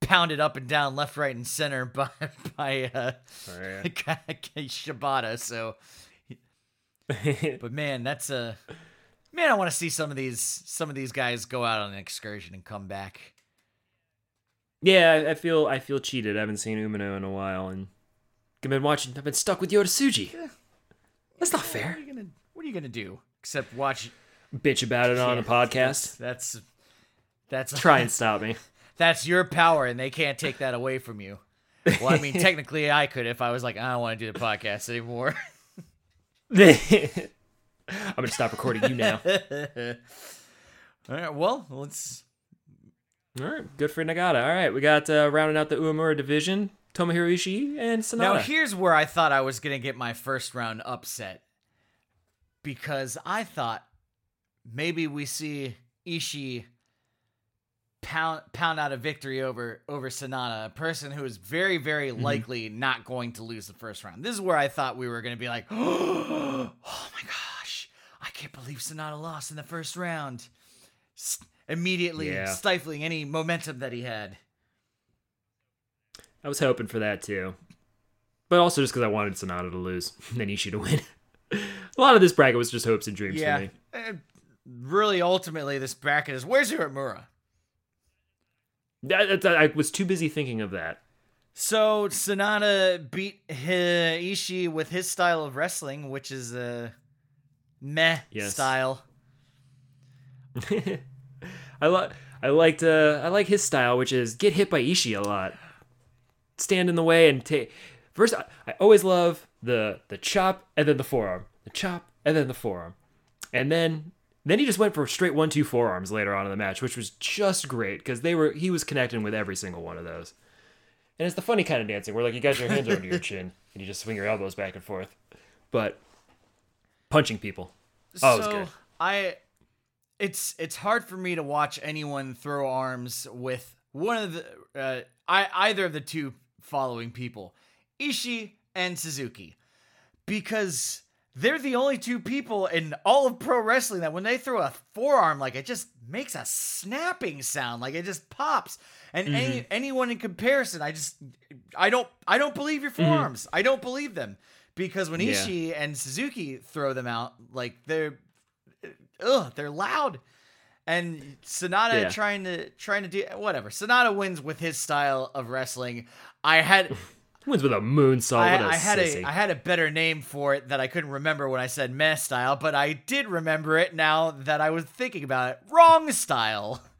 S4: pounded up and down, left, right, and center by by uh, Shibata. So, but man, that's a man. I want to see some of these some of these guys go out on an excursion and come back.
S5: yeah, I- feel I feel cheated. I haven't seen Umino in a while, and I've been watching. I've been stuck with Yota Tsuji. That's not
S4: What
S5: fair.
S4: are you gonna What are you gonna do except watch?
S5: Bitch about it on a
S4: Yeah,
S5: podcast.
S4: That's that's
S5: Try and stop me.
S4: that's your power, and they can't take that away from you. Well, I mean, technically, I could if I was like, I don't want to do the podcast anymore.
S5: I'm gonna stop recording you now.
S4: All right, well, let's.
S5: All right, good for Nagata. All right, we got uh, rounding out the Uemura division, Tomohiro Ishii and Sanada.
S4: Now, here's where I thought I was gonna get my first round upset because I thought maybe we see Ishii pound pound out a victory over over Sanada, a person who is very very
S5: Mm-hmm.
S4: likely not going to lose the first round. This is where I thought we were going to be like, oh my gosh, I can't believe Sanada lost in the first round, S- immediately
S5: Yeah.
S4: stifling any momentum that he had.
S5: I was hoping for that too, but also just because I wanted Sanada to lose and then Ishii to win. a lot of this bracket was just hopes and dreams for me.
S4: Uh, really, ultimately, this bracket is where's Uemura?
S5: I was too busy thinking of that.
S4: So Sanada beat Hi- Ishii with his style of wrestling, which is a meh
S5: Yes.
S4: style.
S5: I like I liked uh, I like his style, which is get hit by Ishii a lot, stand in the way and take. First, I, I always love the the chop and then the forearm, the chop and then the forearm, and then then he just went for straight one two forearms later on in the match, which was just great because they were he was connecting with every single one of those. And it's the funny kind of dancing where like you got your hands under your chin and you just swing your elbows back and forth, but punching people. Oh, it was
S4: so
S5: good.
S4: I, it's it's hard for me to watch anyone throw arms with one of the uh, I either of the two following people, Ishii and Suzuki, because they're the only two people in all of pro wrestling that when they throw a forearm, like it just makes a snapping sound, like it just pops. And
S5: Mm-hmm.
S4: any anyone in comparison, I just I don't I don't believe your forearms. I don't believe them because when
S5: Yeah.
S4: Ishii and Suzuki throw them out, like they're ugh, they're loud. And Sanada
S5: Yeah.
S4: trying to trying to do whatever. Sanada wins with his style of wrestling. I had
S5: Wins with a moonsault.
S4: I,
S5: what a
S4: I had
S5: sissy.
S4: a I had a better name for it that I couldn't remember when I said meh style, but I did remember it now that I was thinking about it. Wrong style.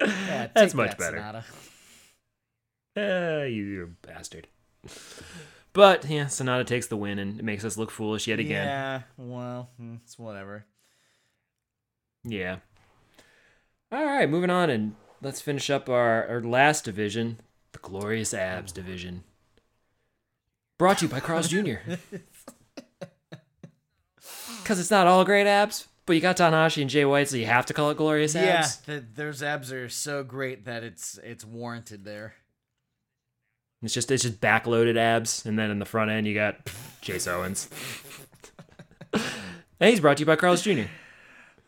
S4: Yeah,
S5: That's much
S4: that,
S5: better. Uh, you, you're a bastard. But yeah, Sanada takes the win and it makes us look foolish yet again.
S4: Yeah, well, hmm, it's whatever.
S5: Yeah. All right, moving on and let's finish up our, our last division, the Glorious Abs division. Brought to you by Carl's Jr. Because it's not all great abs, but you got Tanahashi and Jay White, so you have to call it Glorious
S4: Yeah,
S5: Abs.
S4: the, those abs are so great that it's it's warranted there.
S5: It's just it's just backloaded abs, and then in the front end you got Chase Owens. and he's brought to you by Carl's Jr.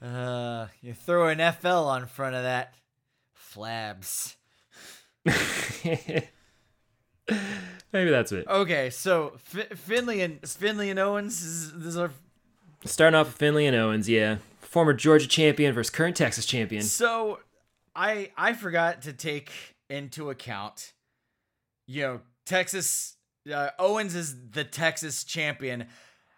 S4: Uh, you throw an FL on front of that, flabs.
S5: Maybe that's it.
S4: Okay, so F- Finlay and Finlay and Owens is this are
S5: Starting off with Finlay and Owens, yeah. Former Georgia champion versus current Texas champion.
S4: so I I forgot to take into account, you know, Texas uh, Owens is the Texas champion.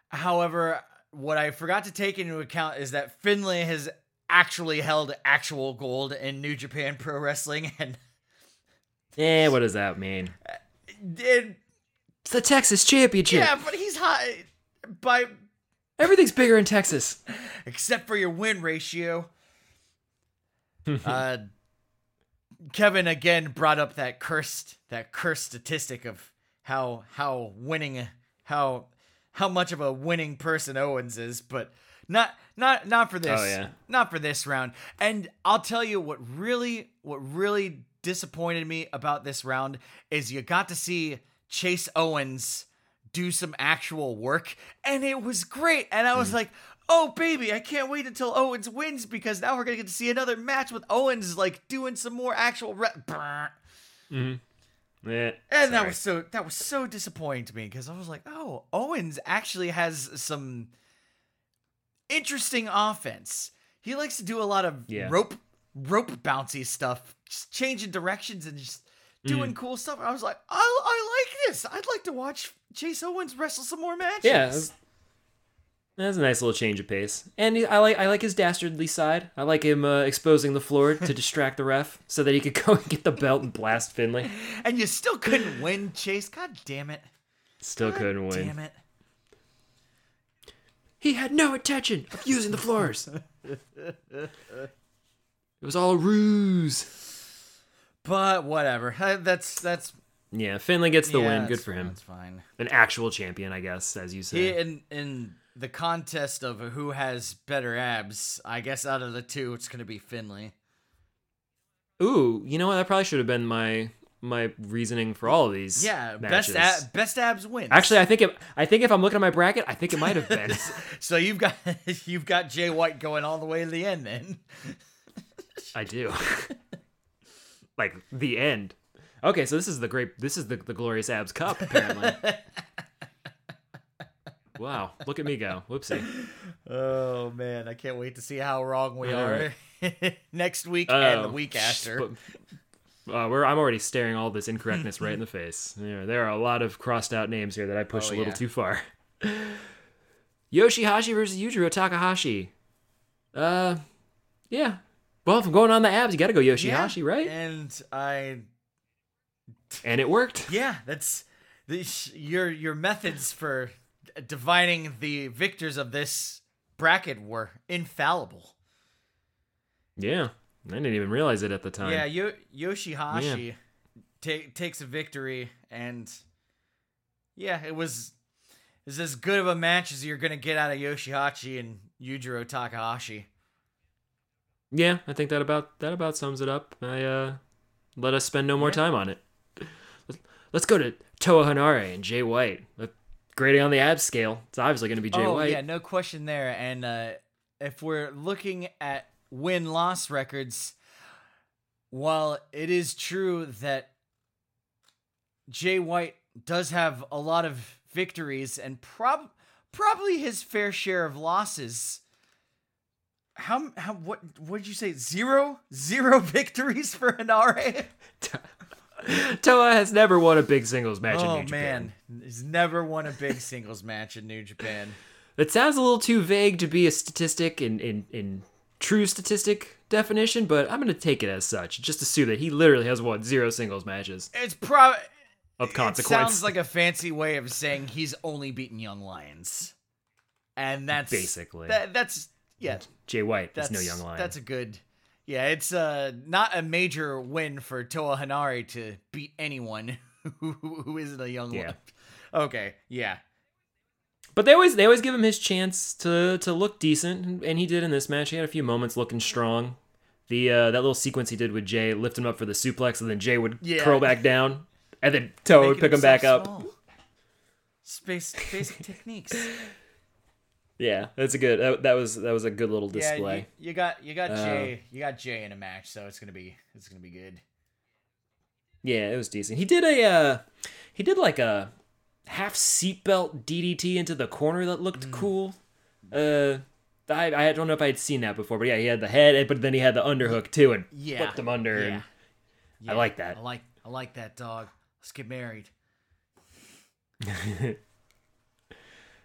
S4: However, what I forgot to take into account is that Finlay has actually held actual gold in New Japan Pro Wrestling and
S5: Yeah, what does that mean?
S4: did
S5: It's the Texas championship.
S4: yeah, but he's high by
S5: Everything's bigger in Texas.
S4: except for your win ratio. uh, Kevin again brought up that cursed that cursed statistic of how how winning how how much of a winning person Owens is, but not not not for this.
S5: Oh, yeah.
S4: Not for this round. And I'll tell you what really what really disappointed me about this round is you got to see Chase Owens do some actual work and it was great. And I was like, "Oh baby, I can't wait until Owens wins because now we're going to get to see another match with Owens like doing some more actual re- Brr.
S5: Eh,
S4: And that was so that was so disappointing to me because I was like, "Oh, Owens actually has some interesting offense. He likes to do a lot of
S5: Yeah.
S4: rope rope bouncy stuff, just changing directions and just doing
S5: Mm.
S4: cool stuff." I was like, "I I like this. I'd like to watch Chase Owens wrestle some more matches."
S5: Yeah, that's, a nice little change of pace. And I like I like his dastardly side. I like him uh, exposing the floor to distract the ref so that he could go and get the belt and blast Finlay.
S4: and you still couldn't win, Chase. God damn it.
S5: Still
S4: God
S5: couldn't win.
S4: Damn it.
S5: He had no intention of using the floors. it was all a ruse.
S4: But whatever. Uh, That's that's
S5: Yeah, Finlay gets the
S4: yeah,
S5: win. Good for him.
S4: That's fine.
S5: An actual champion, I guess, as you
S4: He,
S5: say.
S4: in in the contest of who has better abs, I guess out of the two, it's gonna be Finlay.
S5: Ooh, you know what? That probably should have been my my reasoning for all of these.
S4: Yeah,
S5: matches.
S4: best ab- best abs wins.
S5: Actually, I think it, I think if I'm looking at my bracket, I think it might have been.
S4: so you've got you've got Jay White going all the way to the end. Then
S5: I do. like the end. Okay, so this is the great. This is the the glorious abs cup. Apparently. wow! Look at me go. Whoopsie.
S4: oh man, I can't wait to see how wrong we
S5: All
S4: are next week and the
S5: Oh,
S4: week after.
S5: but- Uh, we're, I'm already staring all this incorrectness right in the face. There, there are a lot of crossed out names here that I pushed
S4: Oh,
S5: a little
S4: yeah.
S5: too far. Yoshihashi versus Yujiro Takahashi. Uh, yeah. Well, if I'm going on the abs, you got to go Yoshihashi, right?
S4: And I
S5: And it worked.
S4: yeah, that's the, your your methods for divining the victors of this bracket were infallible.
S5: Yeah, I didn't even realize it at the time.
S4: Yeah, Yo- Yoshihashi ta- takes a victory, and yeah, it was is as good of a match as you're gonna get out of Yoshihashi and Yujiro Takahashi.
S5: Yeah, I think that about that about sums it up. I uh let us spend no more time on it. Let's go to Toa Henare and Jay White. Grading on the abs scale, it's obviously going to be Jay
S4: oh
S5: White.
S4: yeah, no question there. And uh, if we're looking at win loss records, while it is true that Jay White does have a lot of victories and prob probably his fair share of losses. How how what what did you say? Zero zero victories for Henare.
S5: Toa has never won a big singles match in
S4: Oh
S5: New Japan.
S4: man, he's never won a big singles match in New Japan.
S5: That sounds a little too vague to be a statistic in, in, in true statistic definition, but I'm going to take it as such. Just assume that he literally has won zero singles matches
S4: It's probably
S5: of consequence.
S4: it sounds like a fancy way of saying he's only beaten Young Lions, and that's
S5: Basically.
S4: that, that's yeah.
S5: Jay White
S4: That's
S5: no young lion.
S4: That's a good. Yeah, it's uh not a major win for Toa Henare to beat anyone who, who isn't a young
S5: Yeah.
S4: lion. Okay, yeah.
S5: But they always they always give him his chance to to look decent, and he did in this match. He had a few moments looking strong. The uh, that little sequence he did with Jay, lift him up for the suplex, and then Jay would
S4: Yeah.
S5: curl back down, and then Toa would pick him back
S4: himself
S5: up.
S4: small. Space basic techniques.
S5: Yeah, that's a good. That, that was that was a good little
S4: Yeah,
S5: display.
S4: you, you got you got
S5: Uh,
S4: Jay you got Jay in a match, so it's gonna be it's gonna be good.
S5: Yeah, it was decent. He did a uh he did like a half seatbelt DDT into the corner that
S4: Mm.
S5: looked cool. Uh I I don't know if I had seen that before, but yeah, he had the head, but then he had the underhook too and
S4: Yeah,
S5: flipped him under.
S4: Yeah.
S5: And
S4: Yeah,
S5: I like that.
S4: I like I like that dog. Let's get married.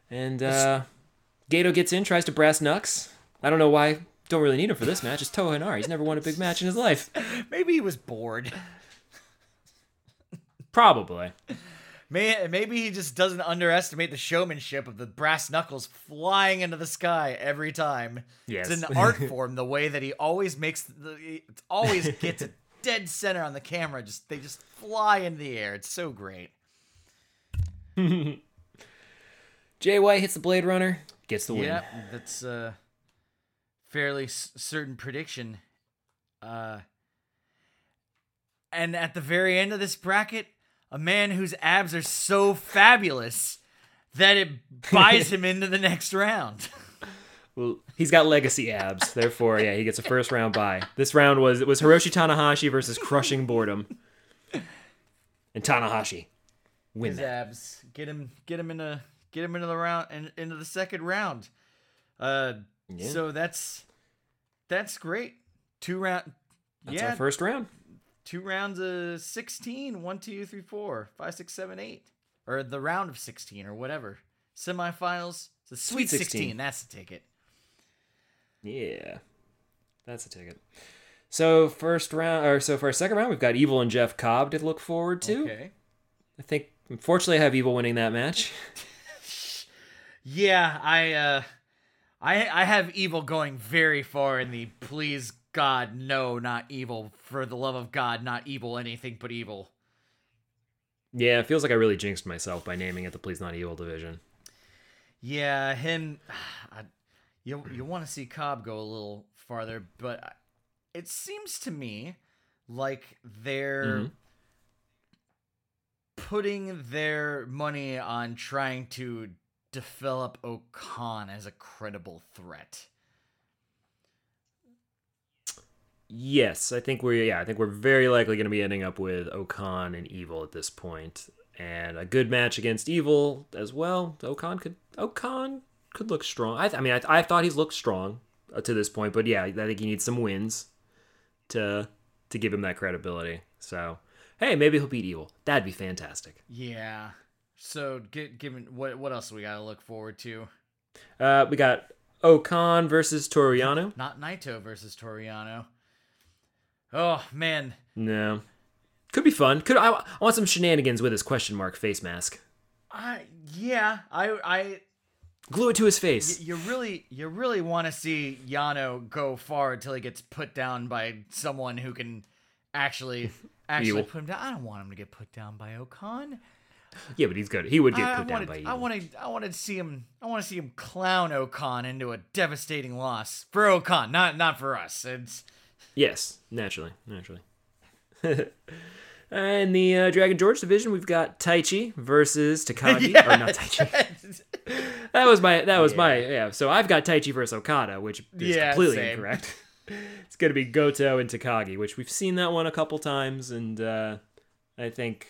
S5: and uh Gedo gets in, tries to brass Nux. I don't know why. Don't really need him for this match. It's Toa Henare. He's never won a big match in his life.
S4: Maybe he was bored.
S5: Probably.
S4: May- Maybe he just doesn't underestimate the showmanship of the brass knuckles flying into the sky every time.
S5: Yes.
S4: It's an art form, the way that he always makes the it always gets it dead center on the camera. Just they just fly into the air. It's so great.
S5: Jay White hits the Blade Runner, gets the win.
S4: Yeah, that's a fairly s- certain prediction. Uh, and at the very end of this bracket, a man whose abs are so fabulous that it buys him into the next round.
S5: Well, he's got legacy abs, therefore, yeah, he gets a first round bye. This round was it was Hiroshi Tanahashi versus Crushing Boredom, and Tanahashi win
S4: His
S5: that.
S4: abs get him, get him in a, get him into the round and into the second round. Uh,
S5: Yeah.
S4: so that's that's great. Two round.
S5: That's
S4: yeah,
S5: our first round.
S4: Two rounds of 16 1 2 3 4 5 6 7 8 or the round of 16 or whatever semifinals the sweet,
S5: Sweet
S4: 16.
S5: 16.
S4: that's the ticket
S5: Yeah, that's a ticket. So first round, or so for our second round, we've got Evil and Jeff Cobb to look forward to.
S4: okay
S5: I think, unfortunately, I have Evil winning that match.
S4: yeah i uh i i have evil going very far in the please god no not evil for the love of god not evil anything but evil
S5: yeah, it feels like I really jinxed myself by naming it the Please Not Evil division.
S4: yeah him I, you you want to see cobb go a little farther but it seems to me like they're
S5: Mhm.
S4: putting their money on trying to develop O-Khan as a credible threat.
S5: Yes, I think we're yeah, I think we're very likely going to be ending up with O-Khan and Evil at this point, and a good match against Evil as well. O-Khan could O-Khan could look strong. I, th- I mean, I, I thought he's looked strong uh, to this point, but yeah, I think he needs some wins to to give him that credibility. So hey, maybe he'll beat Evil. That'd be fantastic.
S4: Yeah. So, get, given what what else we got to look forward to?
S5: Uh, we got O-Khan versus Toru Yano.
S4: Not Naito versus Toru Yano. Oh man,
S5: No, could be fun. Could I, I want some shenanigans with his question mark face mask?
S4: I yeah, I I
S5: Glue it to his
S4: y-
S5: face.
S4: you really you really want to see Yano go far until he gets put down by someone who can actually actually put him down. I don't want him to get put down by O-Khan.
S5: Yeah, but he's good. He would get
S4: I,
S5: put down
S4: wanted,
S5: by
S4: I
S5: Evil.
S4: wanted, I wanted to see him. I want to see him clown O-Khan into a devastating loss for O-Khan, not not for us. It's
S5: Yes, naturally, naturally. In the uh, Dragon George division, we've got Taichi versus Takagi. Or not Taichi. That was my. That was my. Yeah. So I've got Taichi versus Okada, which is
S4: Yeah,
S5: completely
S4: same.
S5: incorrect. it's gonna be Goto and Takagi, which we've seen that one a couple times, and uh, I think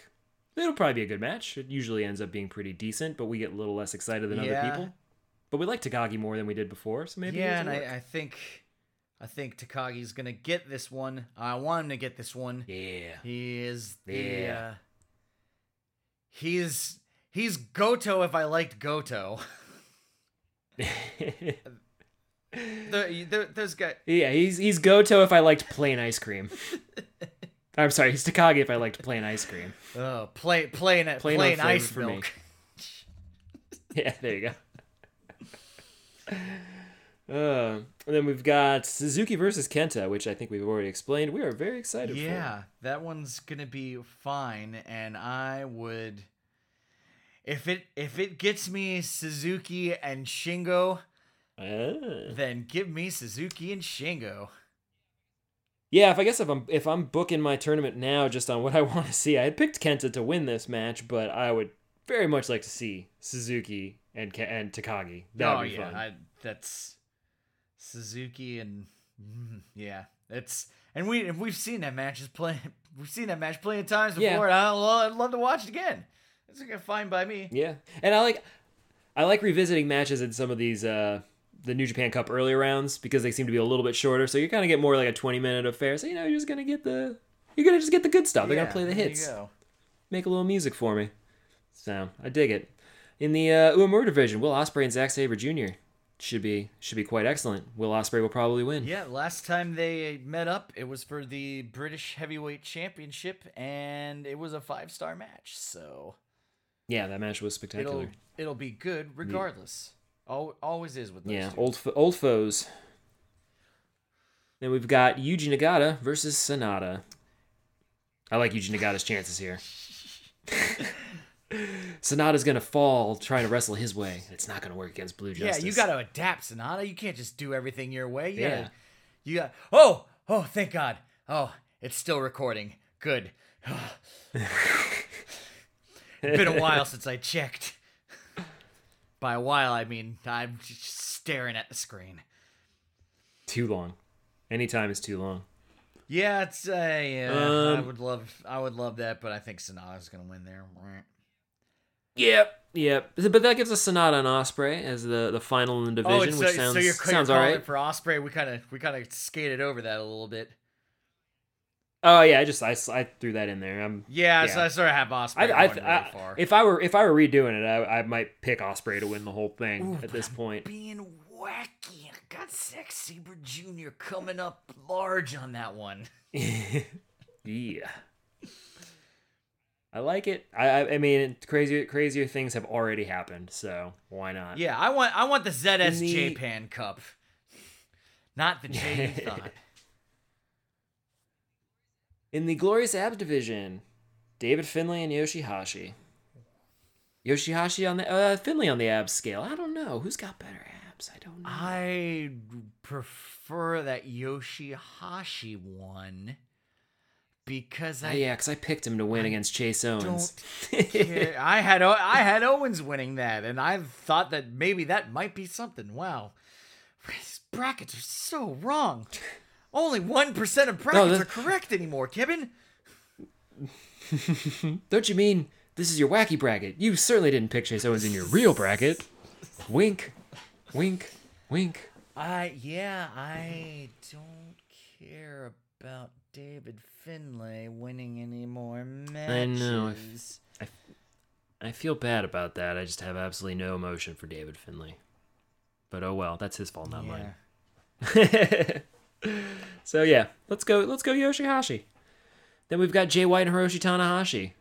S5: it'll probably be a good match. It usually ends up being pretty decent, but we get a little less excited than
S4: yeah,
S5: other people. but we like Takagi more than we did before, so maybe
S4: yeah, and. I, I think I think Takagi's gonna get this one. I want him to get this one.
S5: yeah.
S4: He is the
S5: Yeah.
S4: uh, he's he's Goto if I liked Goto. the, the, those guys
S5: Yeah, he's he's Goto if I liked plain ice cream. I'm sorry, he's Takagi if I liked plain ice cream.
S4: oh, plain plain
S5: Plain
S4: plain, ice
S5: for me.
S4: milk.
S5: Yeah, there you go. Uh, and then we've got Suzuki versus Kenta, which I think we've already explained. We are very excited
S4: Yeah, that one's gonna be fine, and I would if it if it gets me Suzuki and Shingo.
S5: Uh,
S4: then give me Suzuki and Shingo.
S5: yeah, if I guess if I'm if I'm booking my tournament now just on what I want to see, I had picked Kenta to win this match, but I would very much like to see Suzuki and and Takagi. That would
S4: oh
S5: be
S4: yeah,
S5: fun.
S4: I, that's Suzuki and yeah, it's and we and we've seen that matches play. We've seen that match plenty of times before.
S5: Yeah.
S4: And I, well, I'd love to watch it again. It's gonna fine by me.
S5: Yeah, and I like I like revisiting matches in some of these uh the New Japan Cup earlier rounds because they seem to be a little bit shorter. So you kind of get more like a twenty minute affair. So you know you're just gonna get the you're gonna just get the good stuff. They're
S4: Yeah,
S5: gonna play the hits, make a little music for me. So I dig it. In the uh, Uemura division, Will Ospreay and Zack Sabre Jr. should be should be quite excellent. Will Ospreay will probably win.
S4: Yeah, last time they met up, it was for the British Heavyweight Championship, and it was a five star match. So
S5: Yeah, that match was spectacular.
S4: it'll it'll be good regardless. Al- always is with those
S5: Yeah,
S4: two.
S5: old fo- old foes. Then we've got Yuji Nagata versus Sanada. I like Yuji Nagata's chances here. Sanada's gonna fall trying to wrestle his way. It's not gonna work against Blue Justice.
S4: Yeah, you got to adapt, Sanada. You can't just do everything your way. You
S5: Yeah.
S4: Gotta, you got. Oh, oh, thank God. Oh, it's still recording. Good. it's been a while since I checked. By a while, I mean I'm just staring at the screen.
S5: too long. Any time is too long.
S4: Yeah, it's uh, yeah. I
S5: Um,
S4: would love, I would love that, but I think Sanada's gonna win there.
S5: Yep, yep. But that gives us Sanada and Ospreay as the, the final in the oh, division,
S4: oh, it's,
S5: which
S4: so,
S5: sounds
S4: so you're,
S5: sounds
S4: you're
S5: all
S4: calling
S5: right.
S4: it for Ospreay. We kind of, we kind of skated over that a little bit.
S5: Oh yeah, I just I, I threw that in there. I'm
S4: Yeah,
S5: Yeah.
S4: So I sort of have Ospreay
S5: I, I,
S4: going
S5: I,
S4: really far.
S5: if I were if I were redoing it, I, I might pick Ospreay to win the whole thing
S4: Ooh,
S5: at
S4: but
S5: this
S4: I'm
S5: point.
S4: Being wacky. I got Zack Sabre Jr. coming up large on that one.
S5: yeah. I like it. I, I mean, crazier crazier things have already happened, so why not?
S4: Yeah, I want I want the ZS
S5: the-
S4: J-Pan Cup. Not the J thought.
S5: In the Glorious Abs division, David Finlay and Yoshihashi. Yoshihashi on the uh, Finlay on the abs scale. I don't know who's got better abs. I don't know.
S4: I prefer that Yoshihashi one because I
S5: yeah, because I picked him to win against Chase Owens.
S4: I had I had Owens winning that, and I thought that maybe that might be something. Wow, these brackets are so wrong. Only one percent of brackets
S5: that-
S4: are correct anymore, Kevin.
S5: Don't you mean this is your wacky bracket? You certainly didn't pick Chase Owens in your real bracket. Wink, wink, wink.
S4: I yeah, I don't care about David Finlay winning any more matches.
S5: I know, I I feel bad about that. I just have absolutely no emotion for David Finlay. But oh well, that's his fault, not mine. so yeah, let's go. Let's go Yoshihashi. Then we've got Jay White and Hiroshi Tanahashi.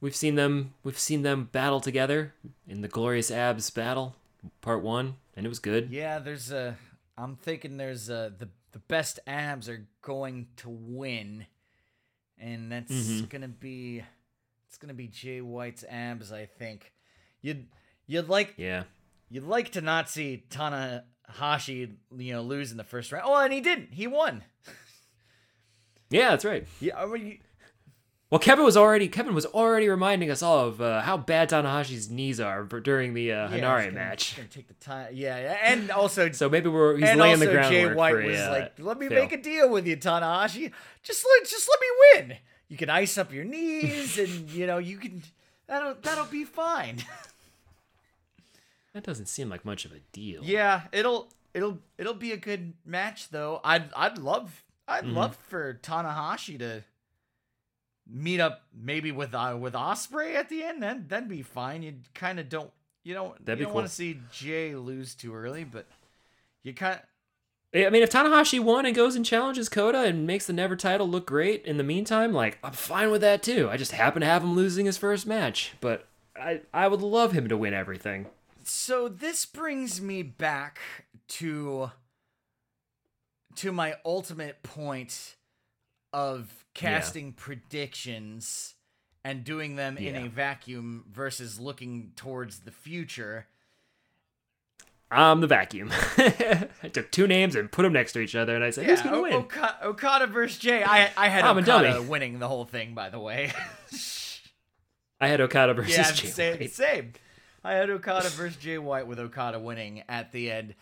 S5: We've seen them. We've seen them battle together in the Glorious Abs battle, part one, and it was good.
S4: Yeah, there's a. I'm thinking there's a the the best abs are going to win, and that's
S5: Mhm.
S4: gonna be it's gonna be Jay White's abs. I think you'd you'd like
S5: Yeah.
S4: you'd like to not see Tanahashi you know lose in the first round. Oh, and he didn't. He won.
S5: Yeah, that's right.
S4: Yeah, I mean,
S5: Well, Kevin was already Kevin was already reminding us all of uh, how bad Tanahashi's knees are during the uh,
S4: yeah, he's
S5: Henare
S4: gonna-
S5: match.
S4: Gonna take the time. Yeah, and also
S5: So maybe we're he's
S4: and
S5: laying
S4: also
S5: the
S4: Jay
S5: groundwork
S4: White
S5: for
S4: was
S5: uh,
S4: like, "Let me
S5: fail.
S4: make a deal with you, Tanahashi. Just let, just let me win. You can ice up your knees, and you know you can. That'll that'll be fine."
S5: That doesn't seem like much of a deal.
S4: Yeah, it'll it'll it'll be a good match though. I'd I'd love I'd
S5: Mhm.
S4: love for Tanahashi to meet up maybe with uh, with Ospreay at the end. Then that'd be fine. You kind of don't you don't
S5: That'd
S4: you don't want to see Jay lose too early, but you kind
S5: I mean, if Tanahashi won and goes and challenges Kota and makes the Never title look great in the meantime, like I'm fine with that too. I just happen to have him losing his first match, but I I would love him to win everything.
S4: So this brings me back to to my ultimate point of casting predictions and doing them in a vacuum versus looking towards the future.
S5: I'm the vacuum. I took two names and put them next to each other, and I said, "Who's gonna
S4: O-
S5: win?"
S4: Oka- Okada versus Jay. I I had
S5: I'm
S4: Okada winning the whole thing, by the way.
S5: I had Okada versus
S4: yeah,
S5: Jay
S4: same,
S5: White.
S4: same. I had Okada versus Jay White with Okada winning at the end,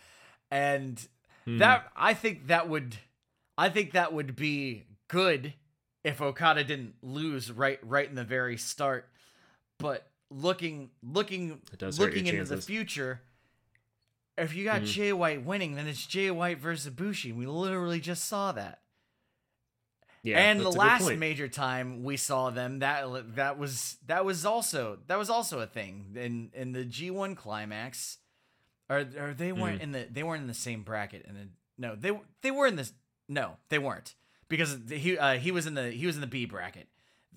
S4: and
S5: Hmm.
S4: that I think that would, I think that would be good if Okada didn't lose right right in the very start. But looking looking
S5: It does hurt
S4: looking into the future, if you got
S5: Mhm.
S4: Jay White winning, then it's Jay White versus Ibushi. We literally just saw that
S5: Yeah,
S4: and the
S5: that's a good
S4: last major time we saw them that that was that was also that was also a thing in in the G1 climax or or they weren't
S5: Mm.
S4: in the they weren't in the same bracket and no they they were in this no they weren't because he uh, he was in the he was in the B bracket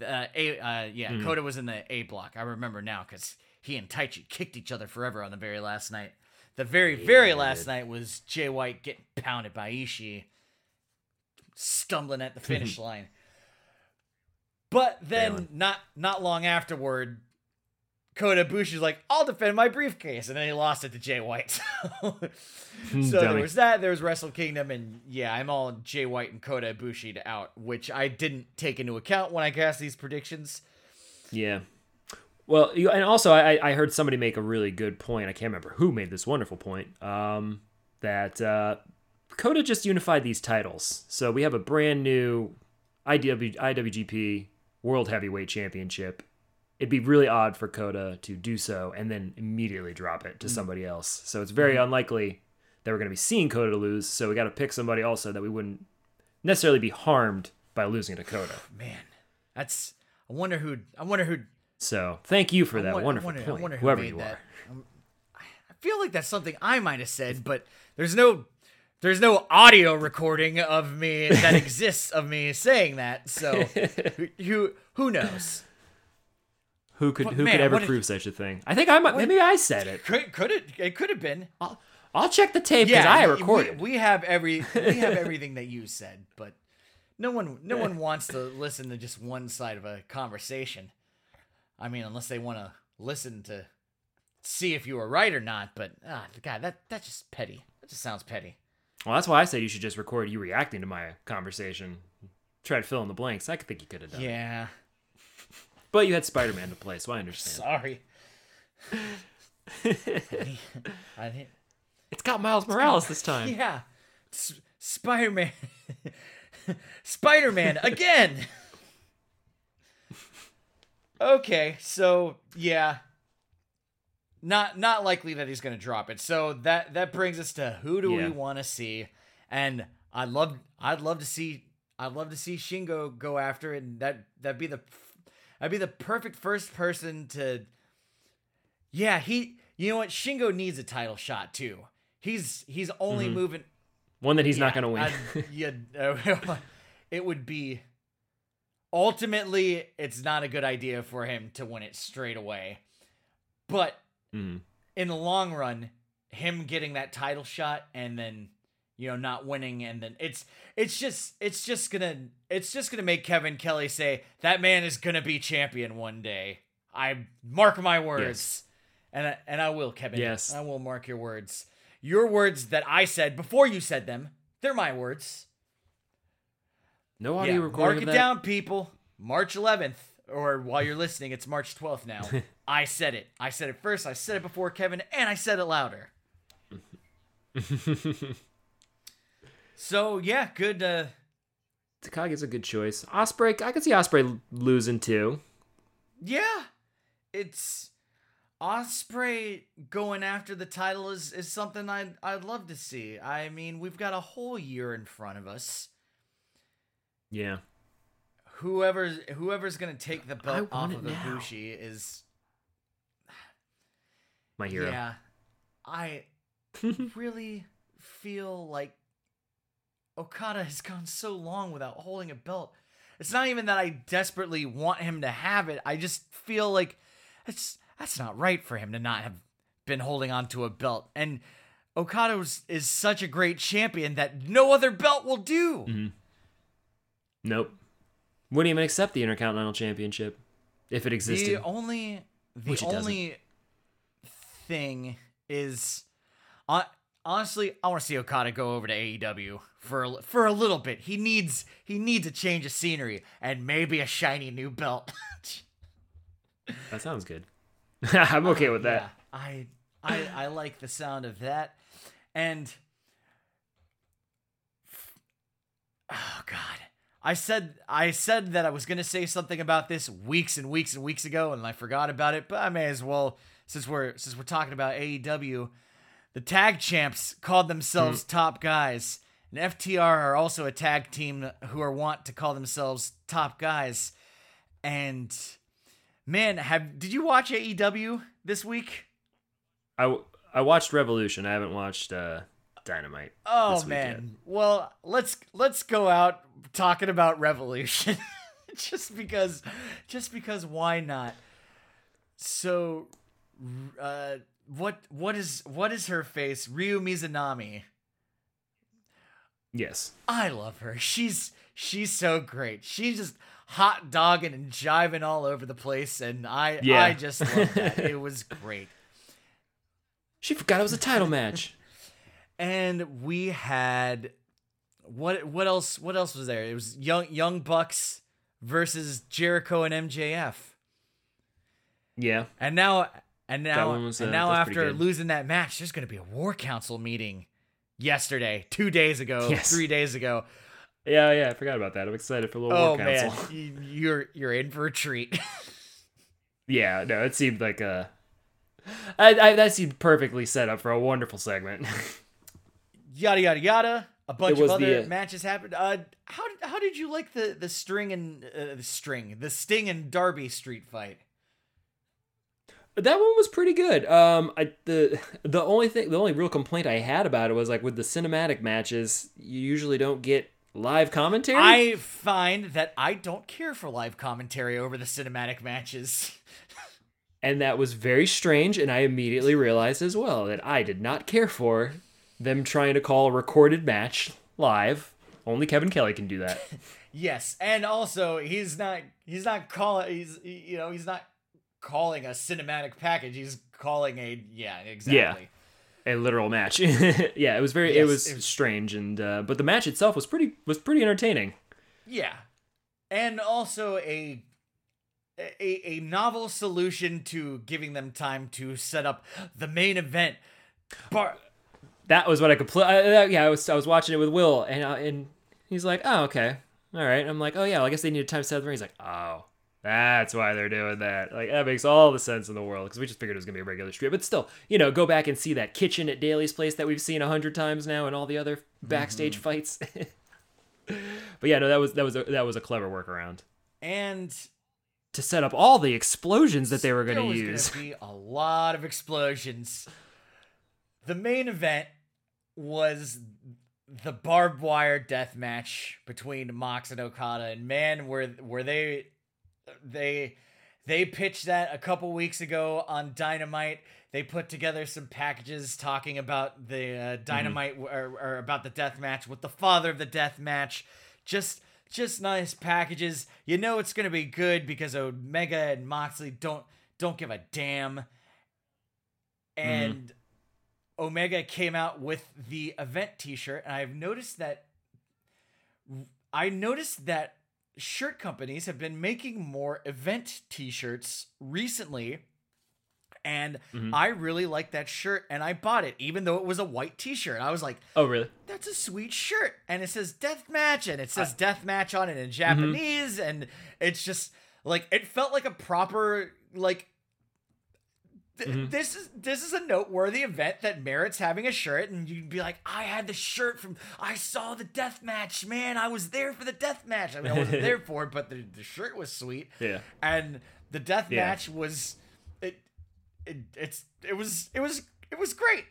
S4: uh, a uh, yeah
S5: Mm.
S4: Kota was in the A block I remember now cuz he and Taichi kicked each other forever on the very last night the very very last night was Jay White getting pounded by Ishii stumbling at the finish line. But then
S5: Failing.
S4: not not long afterward, Kota Ibushi's like, "I'll defend my briefcase," and then he lost it to Jay White. so there was that. There was Wrestle Kingdom, and yeah, I'm all Jay White and Kota Ibushi to out, which I didn't take into account when I cast these predictions.
S5: Yeah. Well, you, and also I, I heard somebody make a really good point. I can't remember who made this wonderful point. Um, that uh, Kota just unified these titles, so we have a brand new IW, IWGP World Heavyweight Championship. It'd be really odd for Kota to do so and then immediately drop it to somebody else. So it's very unlikely that we're going to be seeing Kota lose. So we got to pick somebody also that we wouldn't necessarily be harmed by losing to Kota.
S4: Man, that's. I wonder who. I wonder who.
S5: So thank you for
S4: I
S5: that wonderful
S4: wonder- I
S5: point,
S4: wonder who
S5: whoever
S4: made
S5: you
S4: that.
S5: are.
S4: Um, I feel like that's something I might have said, but there's no there's no audio recording of me that exists of me saying that. So who who knows?
S5: Who could who
S4: man,
S5: could ever prove such a thing? I think I might. Maybe I said it.
S4: Could could it it could have been.
S5: I'll, I'll check the tape because
S4: Yeah,
S5: I
S4: we-
S5: recorded.
S4: We, have every we have everything that you said, but no one no one wants to listen to just one side of a conversation. I mean, unless they want to listen to see if you were right or not. But ah, God, that that's just petty. That just sounds petty.
S5: well, that's why I said you should just record you reacting to my conversation. Try to fill in the blanks. I could think you could have done. it.
S4: Yeah,
S5: But you had Spider Man to play, so I understand.
S4: sorry. I didn't.
S5: It's got Miles Morales this time.
S4: Yeah, S- Spider Man. Spider Man again. okay, so yeah, not not likely that he's gonna drop it. So that that brings us to who do
S5: Yeah.
S4: we want to see? And I'd love I'd love to see I'd love to see Shingo go after it. And that that'd be the that'd be the perfect first person to. Yeah, he. You know what? Shingo needs a title shot too. He's he's only moving.
S5: One that Mm-hmm. he's not going to win.
S4: I'd- yeah, uh, it would be. Ultimately, it's not a good idea for him to win it straight away, but
S5: Mhm.
S4: in the long run, him getting that title shot and then you know not winning and then it's it's just it's just gonna it's just gonna make Kevin Kelly say that man is gonna be champion one day. I mark my words,
S5: Yes.
S4: and I, and I will, Kevin.
S5: Yes.
S4: I will mark your words. Your words that I said before you said them. They're my words.
S5: No audio
S4: Yeah,
S5: recording
S4: mark it
S5: that.
S4: down, people. March 11th, or while you're listening, it's March 12th now. I said it. I said it first. I said it before Kevin, and I said it louder. so yeah, good. Uh,
S5: Takagi's a good choice. Ospreay, I could see Ospreay losing too.
S4: yeah, it's. Ospreay going after the title is, is something I'd I'd love to see. I mean, we've got a whole year in front of us.
S5: Yeah.
S4: Whoever's whoever's gonna take the belt off of. Ibushi is
S5: My hero.
S4: yeah. I really feel like Okada has gone so long without holding a belt. It's not even that I desperately want him to have it. I just feel like it's that's not right for him to not have been holding on to a belt. And Okada was, is such a great champion that no other belt will do.
S5: Mm-hmm. Nope. Wouldn't even accept the Intercontinental Championship if it existed.
S4: The only the
S5: Which
S4: only thing is hon- honestly, I want to see Okada go over to AEW for a, for a little bit. He needs he needs a change of scenery and maybe a shiny new belt.
S5: that sounds good. I'm okay with that.
S4: Yeah, I I I like the sound of that. And oh god. I said I said that I was going to say something about this weeks and weeks and weeks ago and I forgot about it, but I may as well since we're since we're talking about AEW. The tag champs called themselves mm. top guys. And FTR are also a tag team who are want to call themselves top guys. And man, have did you watch AEW this week?
S5: I I watched Revolution. I haven't watched uh, Dynamite.
S4: Oh
S5: this week yet.
S4: man. Well, let's let's go out talking about Revolution. just because just because why not? So uh what what is what is her face? Ryo Mizunami.
S5: Yes.
S4: I love her. She's she's so great. She's just hot dogging and jiving all over the place and I
S5: Yeah.
S4: I just love that. it was great.
S5: She forgot it was a title match.
S4: and we had what what else what else was there it was young young bucks versus jericho and mjf
S5: Yeah.
S4: and now and now and
S5: uh,
S4: now after losing that match there's going to be a war council meeting yesterday two days ago
S5: Yes.
S4: three days ago
S5: Yeah, yeah. I forgot about that. I'm excited for a little
S4: oh
S5: War
S4: man
S5: Council.
S4: you- you're you're in for a treat
S5: Yeah, no, it seemed like a. I, I, that seemed perfectly set up for a wonderful segment.
S4: yada yada yada a bunch of other
S5: the, uh,
S4: matches happened uh how did how did you like the the string and uh, the string the sting and darby street fight
S5: that one was pretty good. Um, I the the only thing, the only real complaint I had about it was like with the cinematic matches, you usually don't get live commentary.
S4: I find that I don't care for live commentary over the cinematic matches.
S5: and that was very strange. And I immediately realized as well that I did not care for them trying to call a recorded match live. Only Kevin Kelly can do that.
S4: yes, and also he's not he's not calling he's you know he's not calling a cinematic package. He's calling a yeah exactly.
S5: a literal match. yeah, it was very it was
S4: it
S5: strange and uh, but the match itself was pretty was pretty entertaining.
S4: Yeah, and also a. A, a novel solution to giving them time to set up the main event. Bar-
S5: That was what I could play. yeah, I was I was watching it with Will and uh, and he's like, "Oh, okay. All right." I'm like, "Oh yeah, well, I guess they need a time to set up the ring." He's like, "Oh, that's why they're doing that." Like that makes all the sense in the world because we just figured it was gonna be a regular street. But still, you know, go back and see that kitchen at Daily's place that we've seen a hundred times now and all the other mm-hmm. backstage fights. but yeah, no, that was that was a, that was a clever workaround
S4: and
S5: to set up all the explosions that they were going to
S4: was
S5: use.
S4: Gonna be a lot of explosions. The main event was the barbed wire death match between Mox and Okada, and man, were were they they they pitched that a couple weeks ago on Dynamite. They put together some packages talking about the uh, Dynamite or, or about the death match with the father of the death match. Just just nice packages. You know it's gonna be good because Omega and Moxley don't don't give a damn. And Omega came out with the event T-shirt, and I've noticed that. I noticed that shirt companies have been making more event T-shirts recently, and mm-hmm. I really like that shirt, and I bought it, even though it was a white T-shirt. I was like,
S5: Oh, really?
S4: that's a sweet shirt and it says death match and it says death match on it in mm-hmm. japanese and it's just like it felt like a proper like th- this is this is a noteworthy event that merits having a shirt, and you'd be like, I had the shirt from I saw the death match, man. I was there for the death match. I mean, I wasn't there for it, but the, the shirt was sweet.
S5: Yeah.
S4: and the death
S5: Yeah.
S4: match was it, it it's it was it was it was great.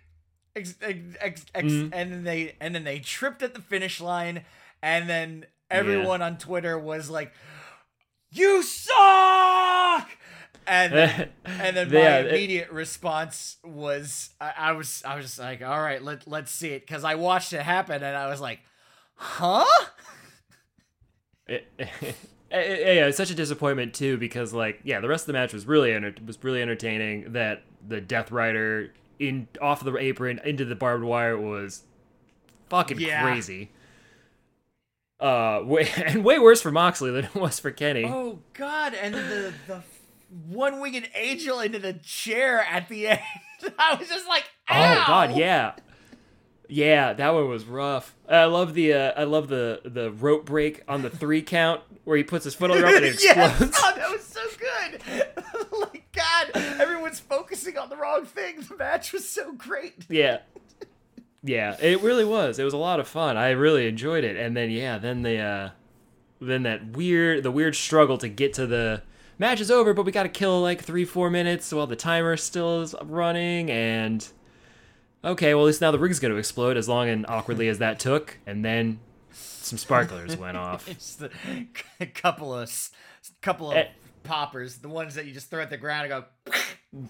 S4: Ex, ex, ex,
S5: Mm-hmm.
S4: And then they and then they tripped at the finish line, and then everyone on Twitter was like, "You suck!" And then, and then my
S5: Yeah, it-
S4: immediate response was, I, I was I was just like, "All right, let let's see it," because I watched it happen, and I was like, "Huh?"
S5: It- yeah, it's such a disappointment too because like yeah, the rest of the match was really enter- was really entertaining. That the Death Rider in off the apron into the barbed wire was fucking
S4: Yeah.
S5: crazy. Uh, way, and way worse for Moxley than it was for Kenny.
S4: Oh God! And the the one winged angel into the chair at the end. I was just like,
S5: Oh God, yeah, yeah, that one was rough. I love the uh, I love the the rope break on the three count where he puts his foot on the rope and it
S4: yes,
S5: explodes.
S4: oh, that was so good. like God, everyone's focusing on the wrong thing. The match was so great.
S5: Yeah. Yeah, it really was. It was a lot of fun. I really enjoyed it. And then yeah, then the uh then that weird the weird struggle to get to the match is over, but we got to kill like 3-4 minutes while the timer still is running and okay, well at least now the ring's going to explode as long and awkwardly as that took and then some sparklers went off.
S4: Just a, a couple of couple of
S5: Eh.
S4: poppers, the ones that you just throw at the ground and go.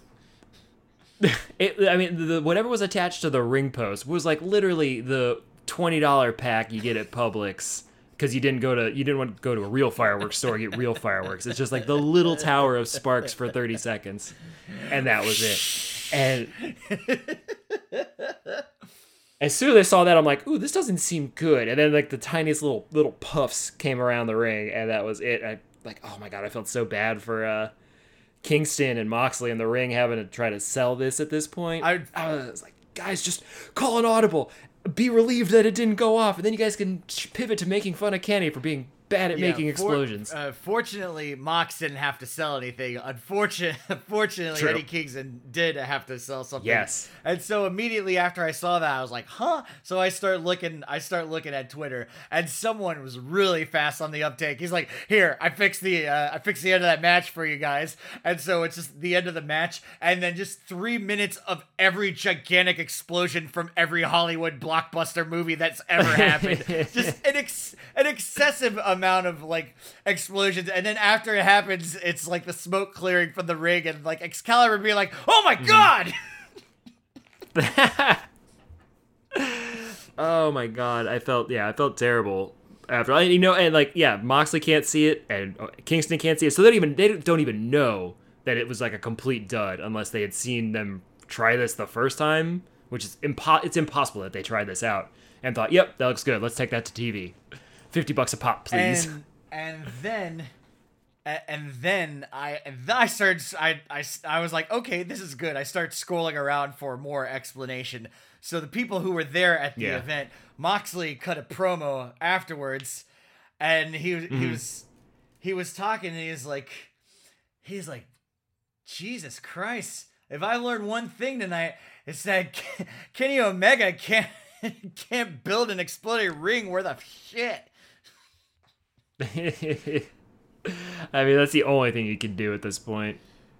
S5: It, I mean, the, whatever was attached to the ring post was like literally the twenty dollar pack you get at Publix because you didn't go to you didn't want to go to a real fireworks store and get real fireworks. It's just like the little tower of sparks for thirty seconds, and that was it. And as soon as I saw that, I'm like, "Ooh, this doesn't seem good." And then like the tiniest little little puffs came around the ring, and that was it. I like, oh my god, I felt so bad for. uh Kingston and Moxley in the ring having to try to sell this at this point.
S4: I-
S5: I was like, guys, just call an audible. Be relieved that it didn't go off, and then you guys can pivot to making fun of Kenny for being bad at
S4: Yeah,
S5: making
S4: for-
S5: explosions.
S4: uh, fortunately, Mox didn't have to sell anything. Unfortunately, fortunately,
S5: True.
S4: Eddie Kingston did have to sell something.
S5: Yes.
S4: And so immediately after I saw that, I was like, "Huh?" So I start looking. I start looking at Twitter, and someone was really fast on the uptake. He's like, "Here, I fixed the uh, I fixed the end of that match for you guys." And so it's just the end of the match, and then just three minutes of every gigantic explosion from every Hollywood blockbuster movie that's ever happened. just an ex- an excessive amount of like explosions, and then after it happens, it's like the smoke clearing from the ring, and like Excalibur being like, "Oh my god!"
S5: oh my god, I felt yeah, I felt terrible after. You know, and like yeah, Moxley can't see it, and uh, Kingston can't see it, so they don't even they don't even know that it was like a complete dud unless they had seen them try this the first time, which is impo- it's impossible that they tried this out and thought, yep, that looks good. Let's take that to TV. Fifty bucks a pop, please.
S4: and and then and then I and then I started I, I I was like okay this is good I start scrolling around for more explanation so the people who were there at the
S5: Yeah.
S4: event Moxley cut a promo afterwards and he was
S5: Mm-hmm.
S4: he was he was talking and he's like he's like Jesus Christ if I learned one thing tonight it's that Kenny Omega can't can't build an exploding ring worth of shit
S5: I mean, that's the only thing you can do at this point.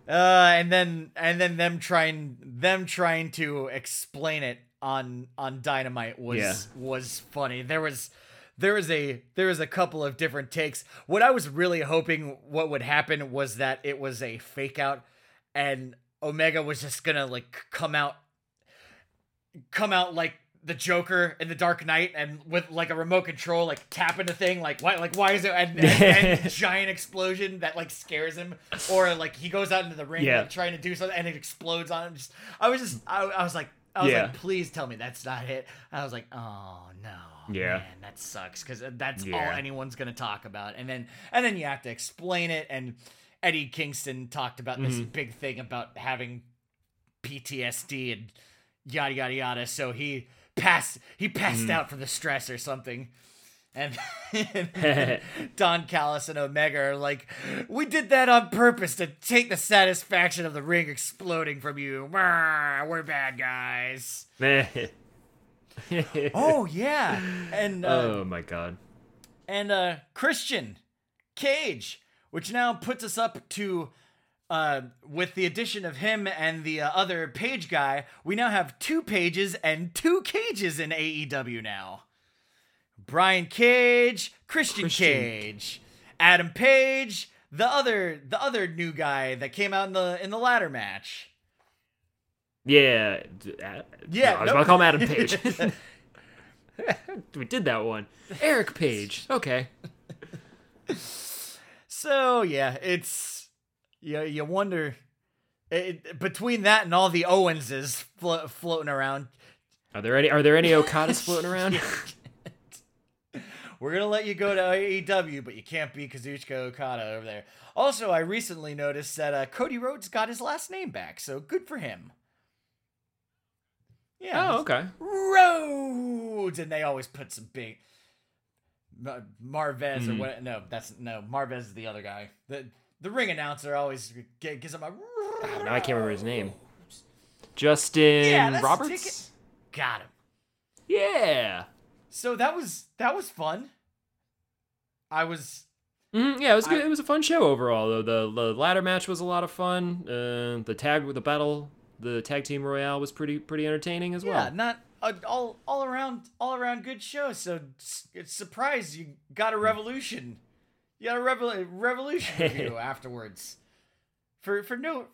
S4: Uh, and then and then them trying them trying to explain it on on Dynamite was
S5: Yeah.
S4: was funny. There was there was a there was a couple of different takes. What I was really hoping what would happen was that it was a fake out and Omega was just gonna like come out come out like the Joker in the Dark Knight and with like a remote control, like tapping the thing, like why, like why is it and, and, and giant explosion that like scares him, or like he goes out into the ring
S5: Yeah.
S4: like trying to do something and it explodes on him. Just I was just I, I was like I was
S5: Yeah.
S4: like please tell me that's not it. I was like oh no
S5: Yeah.
S4: man that sucks because that's all anyone's gonna talk about and then and then you have to explain it and Eddie Kingston talked about this
S5: Mm-hmm.
S4: big thing about having PTSD and yada yada yada. So he passed he passed
S5: Mm-hmm.
S4: out from the stress or something. And Don Callis and Omega are like, we did that on purpose to take the satisfaction of the ring exploding from you. We're bad guys. oh yeah, and uh,
S5: oh my god.
S4: And uh, Christian Cage, which now puts us up to uh, with the addition of him and the uh, other page guy, we now have two pages and two cages in AEW now. Brian Cage, Christian, Christian. Cage, Adam Page, the other the other new guy that came out in the in the ladder match.
S5: Yeah, uh, yeah. No, I was about to call him Adam Page. we did that one. Eric Page. Okay.
S4: so yeah, it's you. You wonder it, between that and all the Owenses flo- floating around.
S5: Are there any? Are there any Okadas floating around?
S4: We're gonna let you go to AEW, but you can't be Kazuchika Okada over there. Also, I recently noticed that uh, Cody Rhodes got his last name back, so good for him.
S5: Yeah. Oh, okay.
S4: Rhodes, and they always put some big Marvez mm. or hmm. what? No, that's no Marvez is the other guy. The the ring announcer always gives him a.
S5: Oh, now I can't remember his name. Justin yeah, Roberts.
S4: Got him.
S5: Yeah.
S4: So that was that was fun. I was.
S5: Mm, yeah, it was good. It was a fun show overall. Though the the ladder match was a lot of fun. Uh, the tag with the battle, the tag team royale was pretty pretty entertaining as well.
S4: Yeah, not uh, all all around all around good show. So it's surprised you got a revolution. You got a revol- revolution review afterwards. For for no.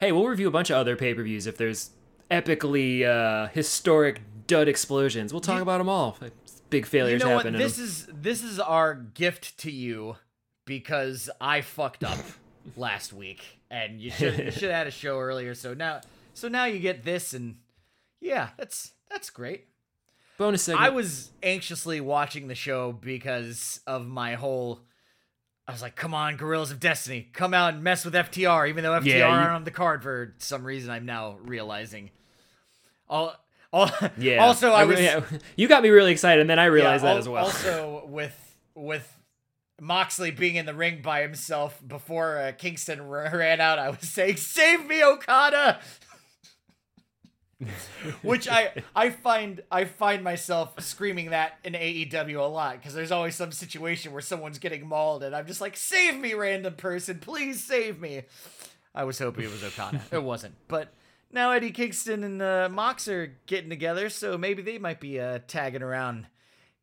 S5: Hey, we'll review a bunch of other pay per views if there's epically uh, historic dud explosions. We'll talk you, about them all. Big failures you know happen.
S4: What? This is this is our gift to you because I fucked up last week, and you should you should have had a show earlier. So now so now you get this, and yeah, that's that's great.
S5: Bonus segment.
S4: I was anxiously watching the show because of my whole. I was like, "Come on, Guerrillas of Destiny, come out and mess with FTR," even though FTR yeah, you... aren't on the card for some reason. I'm now realizing. All yeah. Also, I, I was. Yeah.
S5: You got me really excited, and then I realized yeah, that as well.
S4: Also, with with Moxley being in the ring by himself before uh, Kingston ran out, I was saying, "Save me, Okada!" Which I I find I find myself screaming that in AEW a lot because there's always some situation where someone's getting mauled, and I'm just like, "Save me, random person! Please save me!" I was hoping it was Okada. it wasn't, but now Eddie Kingston and uh, Mox are getting together, so maybe they might be uh, tagging around,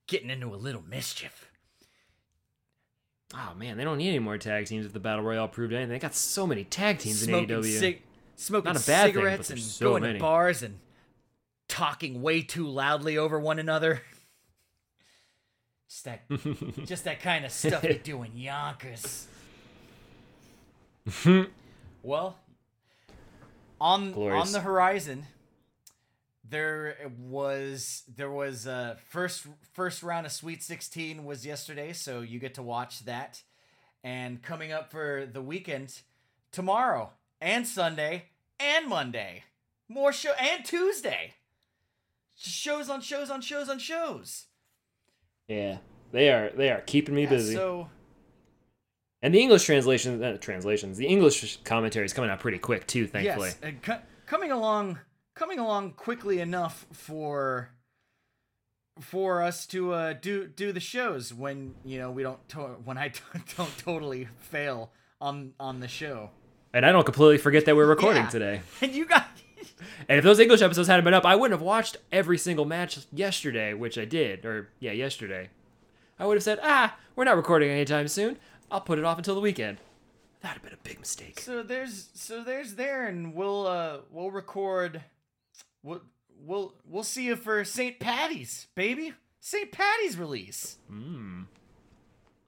S4: getting into a little mischief.
S5: Oh man, they don't need any more tag teams if the Battle Royale proved anything. They got so many tag teams smoking in AEW. Cig-
S4: smoking a cigarettes thing, and so going many. to bars and talking way too loudly over one another. Just that, just that kind of stuff you do in Yonkers. well, on Glorious. on the horizon there was there was uh first first round of sweet 16 was yesterday so you get to watch that and coming up for the weekend tomorrow and sunday and monday more show and tuesday shows on shows on shows on shows
S5: yeah they are they are keeping me
S4: yeah,
S5: busy
S4: so
S5: and the English translations, uh, translations, the English commentary is coming out pretty quick too. Thankfully,
S4: yes, and co- coming along, coming along quickly enough for for us to uh, do do the shows when you know we don't to- when I t- don't totally fail on on the show.
S5: And I don't completely forget that we're recording yeah. today.
S4: And you got.
S5: and if those English episodes hadn't been up, I wouldn't have watched every single match yesterday, which I did, or yeah, yesterday. I would have said, ah, we're not recording anytime soon. I'll put it off until the weekend. That'd have been a big mistake.
S4: So there's so there's there, and we'll uh we'll record. We'll we'll we'll see you for St. Patty's, baby. St. Patty's release.
S5: Hmm.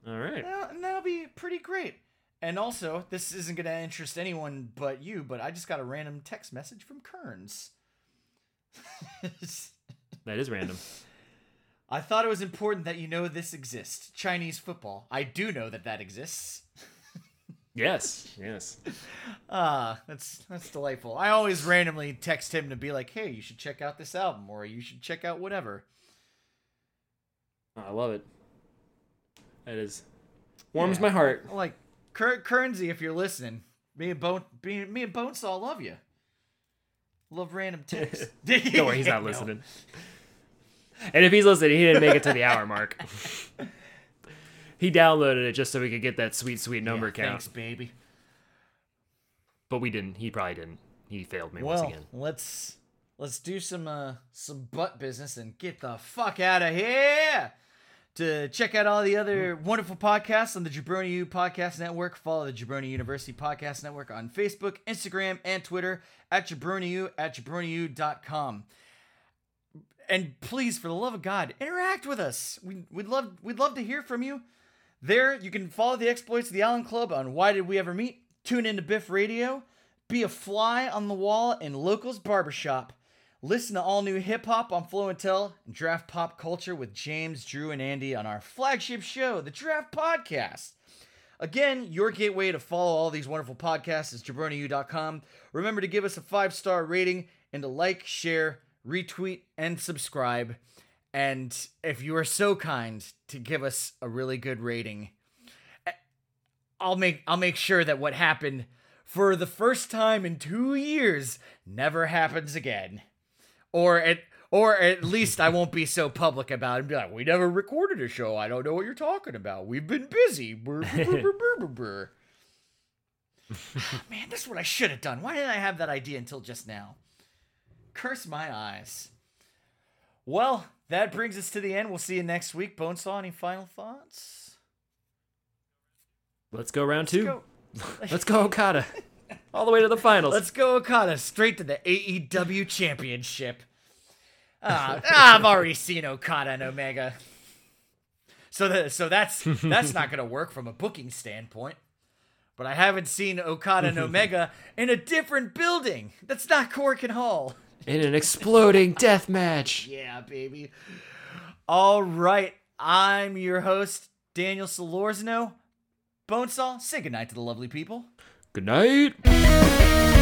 S5: All right.
S4: and that'll be pretty great. And also, this isn't going to interest anyone but you, but I just got a random text message from Kearns.
S5: that is random.
S4: I thought it was important that you know this exists. Chinese football. I do know that that exists.
S5: yes, yes.
S4: Ah, uh, that's that's delightful. I always randomly text him to be like, "Hey, you should check out this album," or "You should check out whatever."
S5: I love it. That is warms
S4: Yeah.
S5: my heart.
S4: Like Cur- Currency, if you're listening, me and Bone, me, me and Bonesaw love you. Love random texts.
S5: Don't worry, he's not
S4: No.
S5: listening. And if he's listening, he didn't make it to the hour mark. he downloaded it just so we could get that sweet, sweet number
S4: Yeah,
S5: count.
S4: Thanks, baby.
S5: But we didn't. He probably didn't. He failed me
S4: Well,
S5: once again.
S4: let's let's do some uh some butt business and get the fuck out of here. To check out all the other mm-hmm. wonderful podcasts on the Jabroni U Podcast Network, follow the Jabroni University Podcast Network on Facebook, Instagram, and Twitter at JabroniU at jabroniu.com. And please, for the love of God, interact with us. We, we'd love we'd love to hear from you. There, you can follow the exploits of the Allen Club on Why Did We Ever Meet? Tune into Biff Radio. Be a fly on the wall in Locals Barbershop. Listen to all new hip hop on Tell and draft pop culture with James, Drew, and Andy on our flagship show, the Draft Podcast. Again, your gateway to follow all these wonderful podcasts is jabroniu.com. Remember to give us a five star rating and to like, share, retweet, and subscribe. And if you are so kind to give us a really good rating, I'll make I'll make sure that what happened for the first time in two years never happens again. Or at or at least I won't be so public about it and be like, we never recorded a show. I don't know what you're talking about. We've been busy. Brr, brr, brr, brr. Ah, man, this is what I should have done. Why didn't I have that idea until just now? Curse my eyes. Well, that brings us to the end. We'll see you next week. Bonesaw, any final thoughts?
S5: Let's go round two.
S4: Go.
S5: Let's go Okada. All the way to the finals.
S4: Let's go Okada straight to the AEW Championship. Ah, I've already seen Okada and Omega. So the, so that's that's not gonna work from a booking standpoint. But I haven't seen Okada and Omega in a different building. That's not Korakuen Hall.
S5: In an exploding death match.
S4: Yeah, baby. All right. I'm your host, Daniel Solorzano. Bonesaw, say goodnight to the lovely people.
S5: Good night.